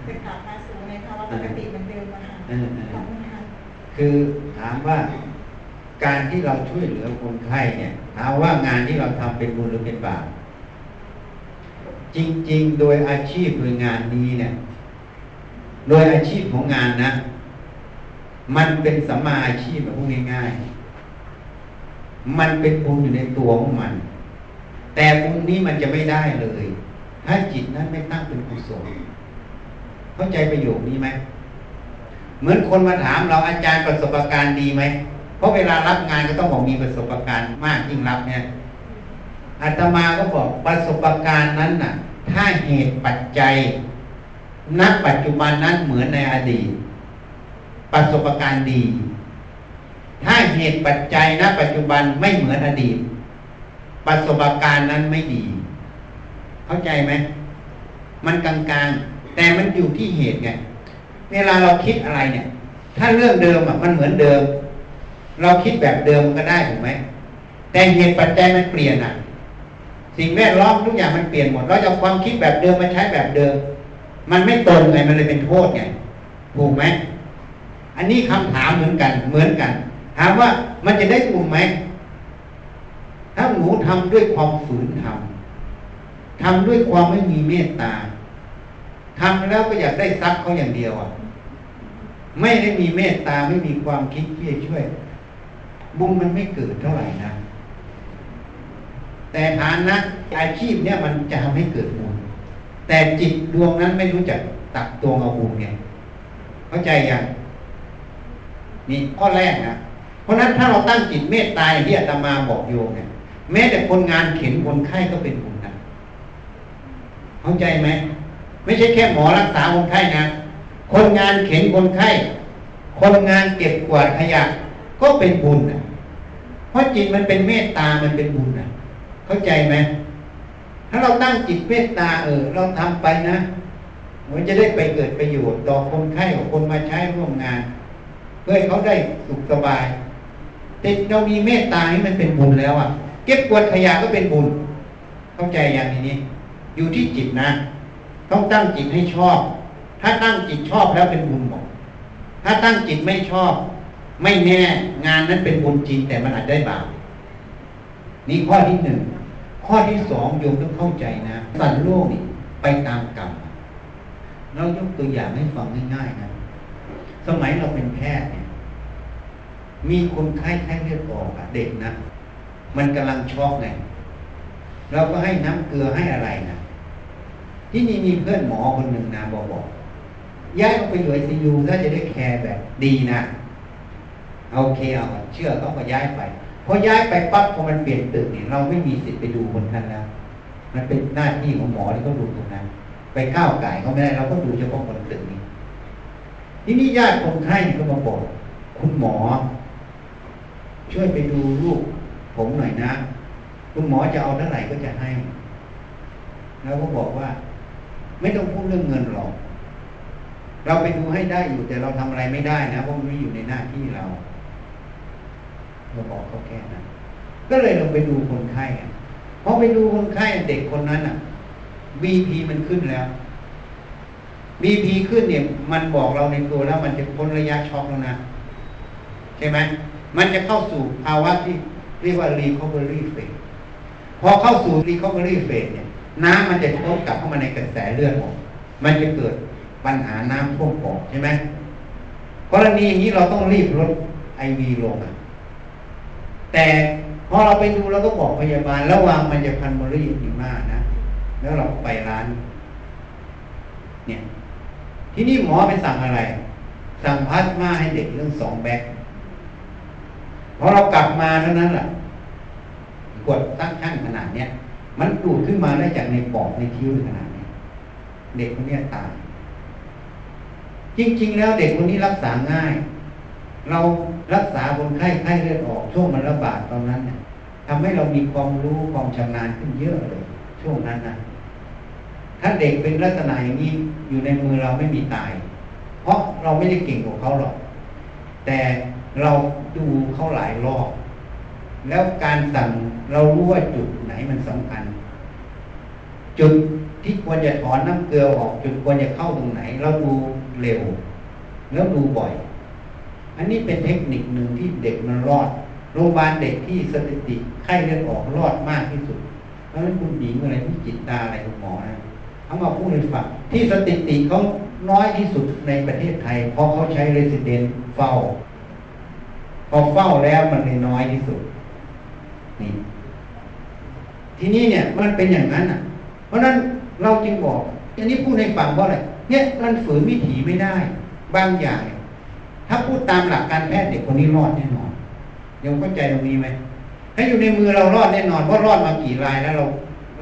จะกลับมาสู่ในภาวะปกติเหมือนเดิมอะค่ะเออเออขอบคุณค่ะ คือถามว่าการที่เราช่วยเหลือคนไข้เนี่ยถามว่างานที่เราทำเป็นบุญหรือเป็นบาปจริง ๆ โดยอาชีพโดยงานนี้เนี่ย โดยอาชีพของงานนะ มันเป็นสัมมาอาชีพแบบพูดง่ายๆมันเป็นบุญอยู่ในตัวของมัน แต่บุญนี้มันจะไม่ได้เลย ถ้าจิตนั้นไม่ตั้งเป็นกุศลเข้าใจประโยคนี้ไหม เหมือนคนมาถามเราอาจารย์ประสบการณ์ดีไหมเพราะเวลารับงานก็ต้องบอกมีประสบการณ์มากยิ่งรับเนี่ยอาตมาก็บอกประสบการณ์นั้นน่ะ ถ้าเหตุปัจจัยณปัจจุบันนั้นเหมือนในอดีต ประสบการณ์ดี ถ้าเหตุปัจจัยณปัจจุบันไม่เหมือนอดีต ประสบการณ์นั้นไม่ดี เข้าใจไหมมันกลางๆ แต่มันอยู่ที่เหตุไง เวลาเราคิดอะไรเนี่ย ถ้าเรื่องเดิมอะมันเหมือนเดิม เราคิดแบบเดิมก็ได้ถูกไหมแต่เหตุปัจจัยมันเปลี่ยนอะ สิ่งแวดล้อมทุกอย่างมันเปลี่ยนหมด เราจะความคิดแบบเดิมมาใช้แบบเดิม มันไม่ตรงไงมันเลยเป็นโทษไงถูกไหมอันนี้คำถามเหมือนกันเหมือนกันถามว่ามันจะได้บุญไหมถ้าหนูทำด้วยความฝืนทำทำด้วยความไม่มีเมตตา ทำแล้วก็อยากได้ทรัพย์เขาอย่างเดียวอะ ไม่ได้มีเมตตาไม่มีความคิดที่จะช่วย บุญมันไม่เกิดเท่าไหร่นะแต่ฐานะอาชีพเนี่ยมันจะทำให้เกิดบุญแต่จิตดวงนั้นไม่รู้จักตักตวงเอาบุญไงเข้าใจยังนี่ข้อแรกนะเพราะนั้นถ้าเราตั้งจิตเมตตาอย่างที่อาตมาบอกโยมเนี่ย แม้แต่คนงานเข็นคนไข้ก็เป็นบุญนะเข้าใจไหม ไม่ใช่แค่หมอรักษาคนไข้นะ คนงานเข็นคนไข้ คนงานเก็บกวาดขยะก็เป็นบุญนะเพราะจิตมันเป็นเมตตามันเป็นบุญนะเข้าใจไหมถ้าเราตั้งจิตเมตตาเออ เราทำไปนะมันจะได้ไปเกิดประโยชน์ต่อคนไข้ของคนมาใช้ร่วมงาน เพื่อเขาได้สุขสบายแต่เรามีเมตตาให้มันเป็นบุญแล้วอะ เก็บกวาดขยะก็เป็นบุญ เข้าใจอย่างนี้ อยู่ที่จิตนะ ต้องตั้งจิตให้ชอบ ถ้าตั้งจิตชอบแล้วเป็นบุญหมดถ้าตั้งจิตไม่ชอบ ไม่แน่งานนั้นเป็นบุญจริงแต่มันอาจได้บาปนี่ข้อที่หนึ่งข้อที่สองโยมต้องเข้าใจนะสัตว์โลกนี่ไปตามกรรมเรายกตัวอย่างให้ฟังง่ายๆนะสมัยเราเป็นแพทย์เนี่ย มีคนไข้ไข้เลือดออกอะเด็กนะมันกำลังช็อกไงเราก็ให้น้ำเกลือให้อะไรนะ ที่นี่มีเพื่อนหมอคนหนึ่งนะบอกบอกย้ายออกไปอยู่ไอซียูถ้าจะได้แคร์แบบดีนะโอเคเอาเชื่อต้องก็ย้ายไปพอย้ายไปปั๊บพอมันเปลี่ยนตึกเนี่ยเราไม่มีสิทธิ์ไปดูคนนั้นแล้วมันเป็นหน้าที่ของหมอที่เขาดูตรงนั้น ไปก้าวไก่เขาไม่ได้เราก็ดูเฉพาะคนตึกนี้ที่นี่ญาติคนไข้ก็มาบอกคุณหมอ ช่วยไปดูลูกผมหน่อยนะ คุณหมอจะเอาเท่าไหร่ก็จะให้ แล้วก็บอกว่า ไม่ต้องพูดเรื่องเงินหรอก เราไปดูให้ได้อยู่แต่เราทำอะไรไม่ได้นะเพราะมันไม่อยู่ในหน้าที่เราเราบอกเขาแค่นั้นก็เลยลงไปดูคนไข้พอไปดูคนไข้เด็กคนนั้นอะ BP มันขึ้นแล้ว BP ขึ้นเนี่ย มันบอกเราในตัวแล้ว มันจะพ้นระยะช็อกแล้วนะใช่ไหมมันจะเข้าสู่ภาวะที่เรียกว่า recovery phase พอเข้าสู่ recovery phase เนี่ย น้ำมันจะทบกลับเข้ามาในกระแสเลือดออกมันจะเกิดปัญหาน้ำท่วมปอดใช่ไหมกรณีอย่างนี้เราต้องรีบลดไอวีลงอะแต่พอเราไปดูเราก็บอกพยาบาล ระวังมันจะพันมอรี่อยู่มากนะ แล้วเราไปร้าน เนี่ย ที่นี่หมอไปสั่งอะไร สั่งพลาสมาให้เด็กเรื่องสองแบ็คพอเรากลับมาเท่านั้นแหละกดตั้งชั่นขนาดเนี้ย มันดูดขึ้นมาได้จากในปอดในคิ้วขนาดนี้เด็กคนนี้ตายจริง ๆ แล้วเด็กคนนี้รักษาง่าย เรารักษาคนไข้ไข้เลือดออกช่วงมันระบาดตอนนั้นเนี่ยทำให้เรามีความรู้ความชำนาญขึ้นเยอะเลย ช่วงนั้นนะถ้าเด็กเป็นลักษณะอย่างนี้อยู่ในมือเราไม่มีตาย เพราะเราไม่ได้เก่งกว่าเขาหรอก แต่เราดูเขาหลายรอบ แล้วการสั่งเรารู้ว่าจุดไหนมันสำคัญ จุดที่ควรจะถอนน้ำเกลือออก จุดควรจะเข้าตรงไหน เราดูเร็ว แล้วดูบ่อย อันนี้เป็นเทคนิคหนึ่งที่เด็กมันรอดโรงพยาบาลเด็กที่สถิติไข้เลือดออกรอดมากที่สุดเพราะฉะนั้นคุณหญิงอะไรที่จิตตาอะไรคุณหมอนะเขามาพูดให้ฟังที่สถิติเขาน้อยที่สุดในประเทศไทย เพราะเขาใช้เรสิเดนเฝ้า พอเฝ้าแล้วมันเลยน้อยที่สุด นี่ทีนี้เนี่ยมันเป็นอย่างนั้นอะ เพราะนั้นเราจึงบอกอันนี้พูดให้ฟังว่าอะไรเนี่ยมันฝืนวิถีไม่ได้ บางอย่าง ถ้าพูดตามหลักการแพทย์เด็กคนนี้รอดแน่นอนยังเข้าใจตรงนี้ไหมถ้าอยู่ในมือเรารอดแน่นอนเพราะรอดมากี่รายแล้วเรา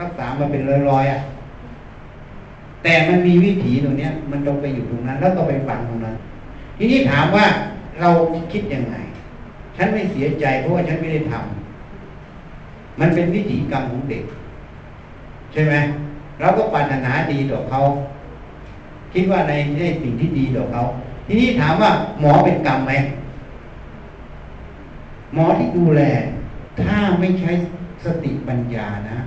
รักษามาเป็นร้อยๆอะแต่มันมีวิถีตรงเนี้ย มันต้องไปอยู่ตรงนั้น แล้วก็ไปฟังตรงนั้น ทีนี้ถามว่าเราคิดยังไง ฉันไม่เสียใจเพราะว่าฉันไม่ได้ทำ มันเป็นวิถีกรรมของเด็ก ใช่ไหมเราก็ปรารถนาดีต่อเขา คิดว่าในในสิ่งที่ดีต่อเขา ทีนี้ถามว่าหมอเป็นกรรมไหมหมอที่ดูแล ถ้าไม่ใช้สติปัญญานะ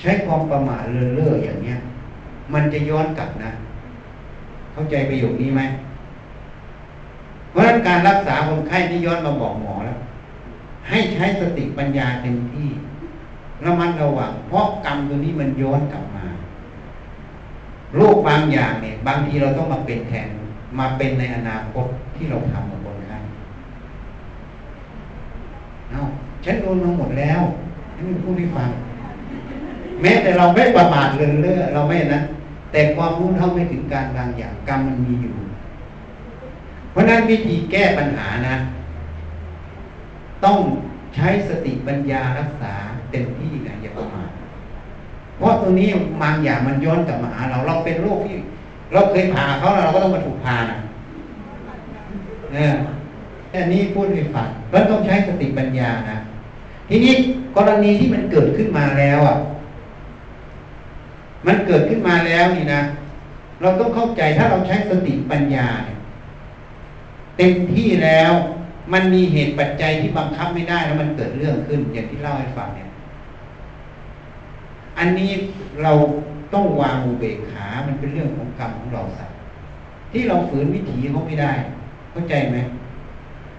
ใช้ความประมาทเลื่อเล่ออย่างเนี้ย มันจะย้อนกลับนะ เข้าใจประโยคนี้ไหมเพราะฉะนั้นการรักษาคนไข้ที่ย้อนมาบอกหมอแล้ว ให้ใช้สติปัญญาเต็มที่ระมัดระวังเพราะกรรมตัวนี้มันย้อนกลับมาโรคบางอย่างเนี่ย บางทีเราต้องมาเป็นแทนมาเป็นในอนาคตที่เราทำกับคนไข้เอาฉันโดนมาหมดแล้วฉันพูดให้ฟังแม้แต่เราไม่ประมาทเลินเล่อเราไม่นะแต่ความรู้เท่าไม่ถึงการบางอย่างกรรมมันมีอยู่ เพราะนั้นวิธีแก้ปัญหานะ ต้องใช้สติปัญญารักษาเต็มที่นะอย่าประมาทเพราะตัวนี้บางอย่างมันย้อนกลับมาหาเราเราเป็นโรคที่ เราเคยผ่าเขาเราก็ต้องมาถูกผ่านะเนี่ยแต่นี้พูดให้ฟังเราต้องใช้สติปัญญานะทีนี้กรณีที่มันเกิดขึ้นมาแล้วอะ มันเกิดขึ้นมาแล้วนี่นะเราต้องเข้าใจถ้าเราใช้สติปัญญาเนี่ยเต็มที่แล้ว มันมีเหตุปัจจัยที่บังคับไม่ได้แล้วมันเกิดเรื่องขึ้น อย่างที่เล่าให้ฟังเนี่ย อันนี้เราต้องวางอุเบกขา มันเป็นเรื่องของกรรมของเราสัตว์ที่เราฝืนวิถีเขาไม่ได้ เข้าใจไหม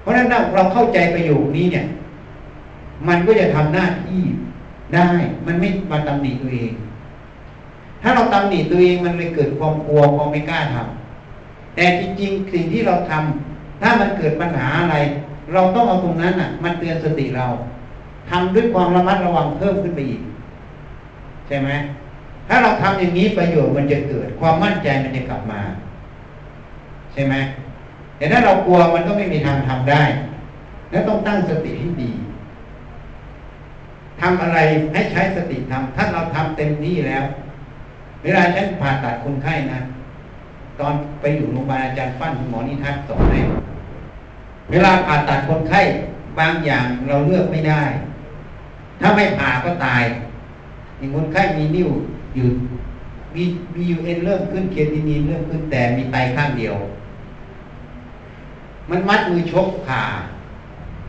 เพราะฉะนั้นเราเข้าใจประโยคนี้เนี่ย มันก็จะทำหน้าที่ได้ มันไม่มาตำหนิตัวเอง ถ้าเราตำหนิตัวเองมันเลยเกิดความกลัวความไม่กล้าทำแต่จริงๆสิ่งที่เราทำ ถ้ามันเกิดปัญหาอะไร เราต้องเอาตรงนั้นอะ มันเตือนสติเราทำด้วยความระมัดระวังเพิ่มขึ้นไปอีก ใช่ไหมถ้าเราทำอย่างนี้ประโยชน์มันจะเกิด ความมั่นใจมันจะกลับมา ใช่ไหมแต่ถ้าเรากลัวมันก็ไม่มีทางทำได้ แล้วต้องตั้งสติให้ดีทำอะไรให้ใช้สติทำถ้าเราทำเต็มที่แล้ว เวลาฉันผ่าตัดคนไข้นะ ตอนไปอยู่โรงพยาบาลอาจารย์ฟั่นคุณหมอนิทัศน์สอนให้ เวลาผ่าตัดคนไข้บางอย่างเราเลือกไม่ได้ ถ้าไม่ผ่าก็ตายอย่างคนไข้มีนิ้วอยู่มีมียูเอ็นเริ่มขึ้นเคทีนีนเริ่มขึ้นแต่มีไตข้างเดียว มันมัดมือชกผ่า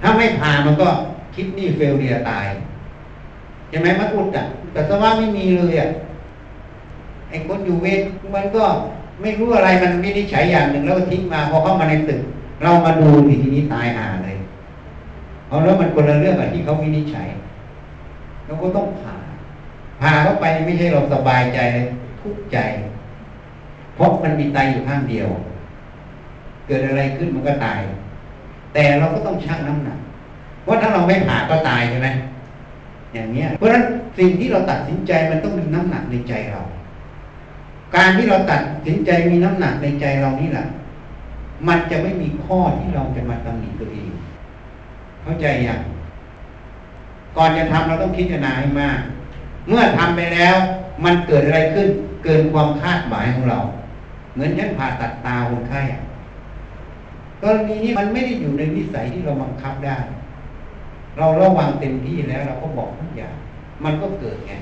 ถ้าไม่ผ่ามันก็คิดนี่เฟลเดียตายใช่ไหมมัดอุดอะแต่สว่าไม่มีเลยอะไอ้คนอยู่เวทมันก็ไม่รู้อะไรมันไม่ได้ใช้อย่างหนึ่งแล้วก็ทิ้งมาพอเข้ามาในตึก เรามาดูทีนี้ตายหาเลยเอาแล้วมันคนละเรื่องกับที่เขาวินิจฉัยเราก็ต้องผ่าผ่าเข้าไปไม่ใช่เราสบายใจเลยทุกข์ใจ เพราะมันมีไตอยู่ข้างเดียว เกิดอะไรขึ้นมันก็ตาย แต่เราก็ต้องชั่งน้ำหนักเพราถ้าเราไม่ผ่าก็ตายใช่ไหมอย่างเนี้ย เพราะฉะนั้นสิ่งที่เราตัดสินใจมันต้องมีน้ำหนักในใจเรา การที่เราตัดสินใจมีน้ำหนักในใจเรานี่แหละ มันจะไม่มีข้อที่เราจะมาตำหนิตัวเอง เข้าใจอย่างก่อนจะทำเราต้องคิดนาให้มาก เมื่อทำไปแล้ว มันเกิดอะไรขึ้น เกินความคาดหมายของเรา เหมือนฉันผ่าตัดตาคนไข้กรณีนี้มันไม่ได้อยู่ในนิสัยที่เราบังคับได้ เราระวังเต็มที่แล้ว เราก็บอกทุกอย่าง มันก็เกิดไง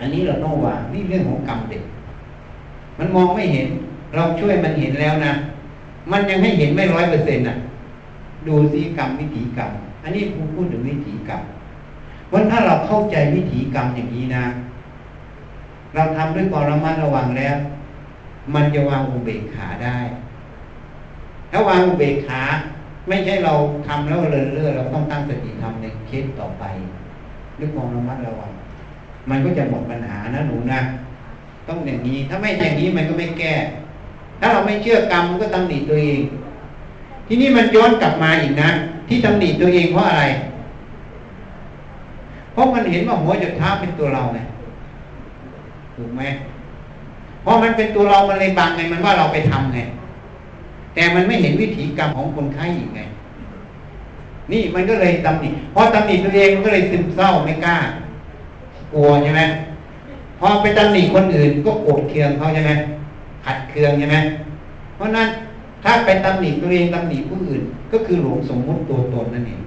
อันนี้เราต้องวางนี่เรื่องของกรรมเด็ก มันมองไม่เห็น เราช่วยมันเห็นแล้วนะ มันยังให้เห็นไม่ร้อยเปอร์เซ็นต์อะ ดูสีกรรมวิถีกรรม อันนี้ผมพูดถึงวิถีกรรมเพราถ้าเราเข้าใจวิถีกรรมอย่างนี้นะ เราทำด้วยความระมัดระวังแล้ว มันจะวางอุเบกขาได้ ถ้าวางอุเบกขา ไม่ใช่เราทำแล้วเลินเล่อเราต้องตั้งสติทำในเคสต่อไปด้วยความระมัดระวัง มันก็จะหมดปัญหานะหนูนะ ต้องอย่างนี้ ถ้าไม่อย่างนี้มันก็ไม่แก้ ถ้าเราไม่เชื่อกรรมมันก็ตำหนิตัวเอง ทีนี้มันย้อนกลับมาอีกนะ ที่ตำหนิตัวเองเพราะอะไร เพราะมันเห็นว่าหัวจุดเท้าเป็นตัวเราไงถูกไหมเพราะมันเป็นตัวเรา มันเลยบังไง มันว่าเราไปทำไง แต่มันไม่เห็นวิถีกรรมของคนไข้อีกไง นี่มันก็เลยตำหนิพอตำหนิตัวเองมันก็เลยซึมเศร้าไม่กล้า กลัวใช่ไหมพอไปตำหนิคนอื่นก็โกรธเคืองเขาใช่ไหม ขัดเคืองใช่ไหมเพราะนั้นถ้าไปตำหนิตัวเองตำหนิผู้อื่น ก็คือหลงสมมุติตัวตนนั่นเอง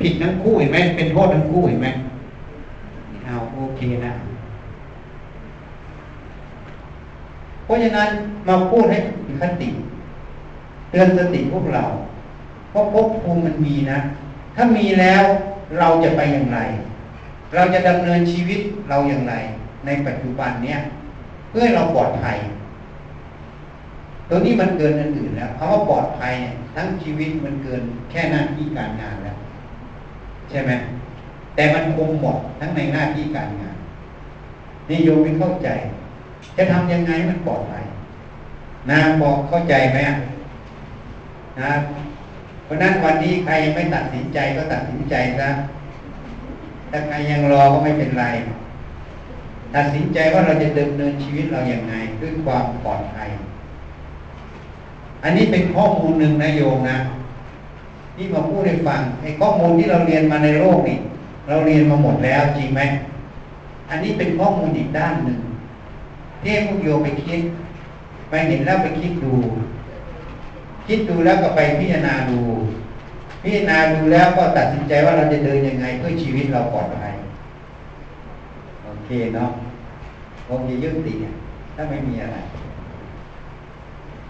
ผิดทั้งคู่เห็นไหมเป็นโทษทั้งคู่เห็นไหมเอาโอเคนะ เพราะฉะนั้นมาพูดให้มีคติเตือนสติพวกเรา เพราะภพภูมิมันมีนะ ถ้ามีแล้วเราจะไปอย่างไร เราจะดำเนินชีวิตเราอย่างไร ในปัจจุบันเนี้ยเพื่อเราปลอดภัย ตัวนี้มันเกินอันอื่นแล้วคำว่าปลอดภัยทั้งชีวิตมันเกินแค่หน้าที่การงานแล้ว ใช่ไหมแต่มันคงหมดทั้งในหน้าที่การงานนี่โยมไม่เข้าใจ จะทำยังไงมันปลอดภัยนะบอกเข้าใจไหมนะเพราะนั้นวันนี้ใครยังไม่ตัดสินใจก็ตัดสินใจซะถ้าใครยังรอก็ไม่เป็นไร ตัดสินใจว่าเราจะดำเนินชีวิตเราอย่างไงด้วยความปลอดภัย อันนี้เป็นข้อมูลหนึ่งนะโยมนะที่มาพูดให้ฟังไอ้ข้อมูลที่เราเรียนมาในโลกนี่เราเรียนมาหมดแล้วจริงไหมอันนี้เป็นข้อมูลอีกด้านหนึ่งที่ให้พวกโยมไปคิด ไปเห็นแล้วไปคิดดู คิดดูแล้วก็ไปพิจารณาดู พิจารณาดูแล้วก็ตัดสินใจว่าเราจะเดินยังไงเพื่อชีวิตเราปลอดภัยโอเคเนาะโอเคยุติถ้าไม่มีอะไร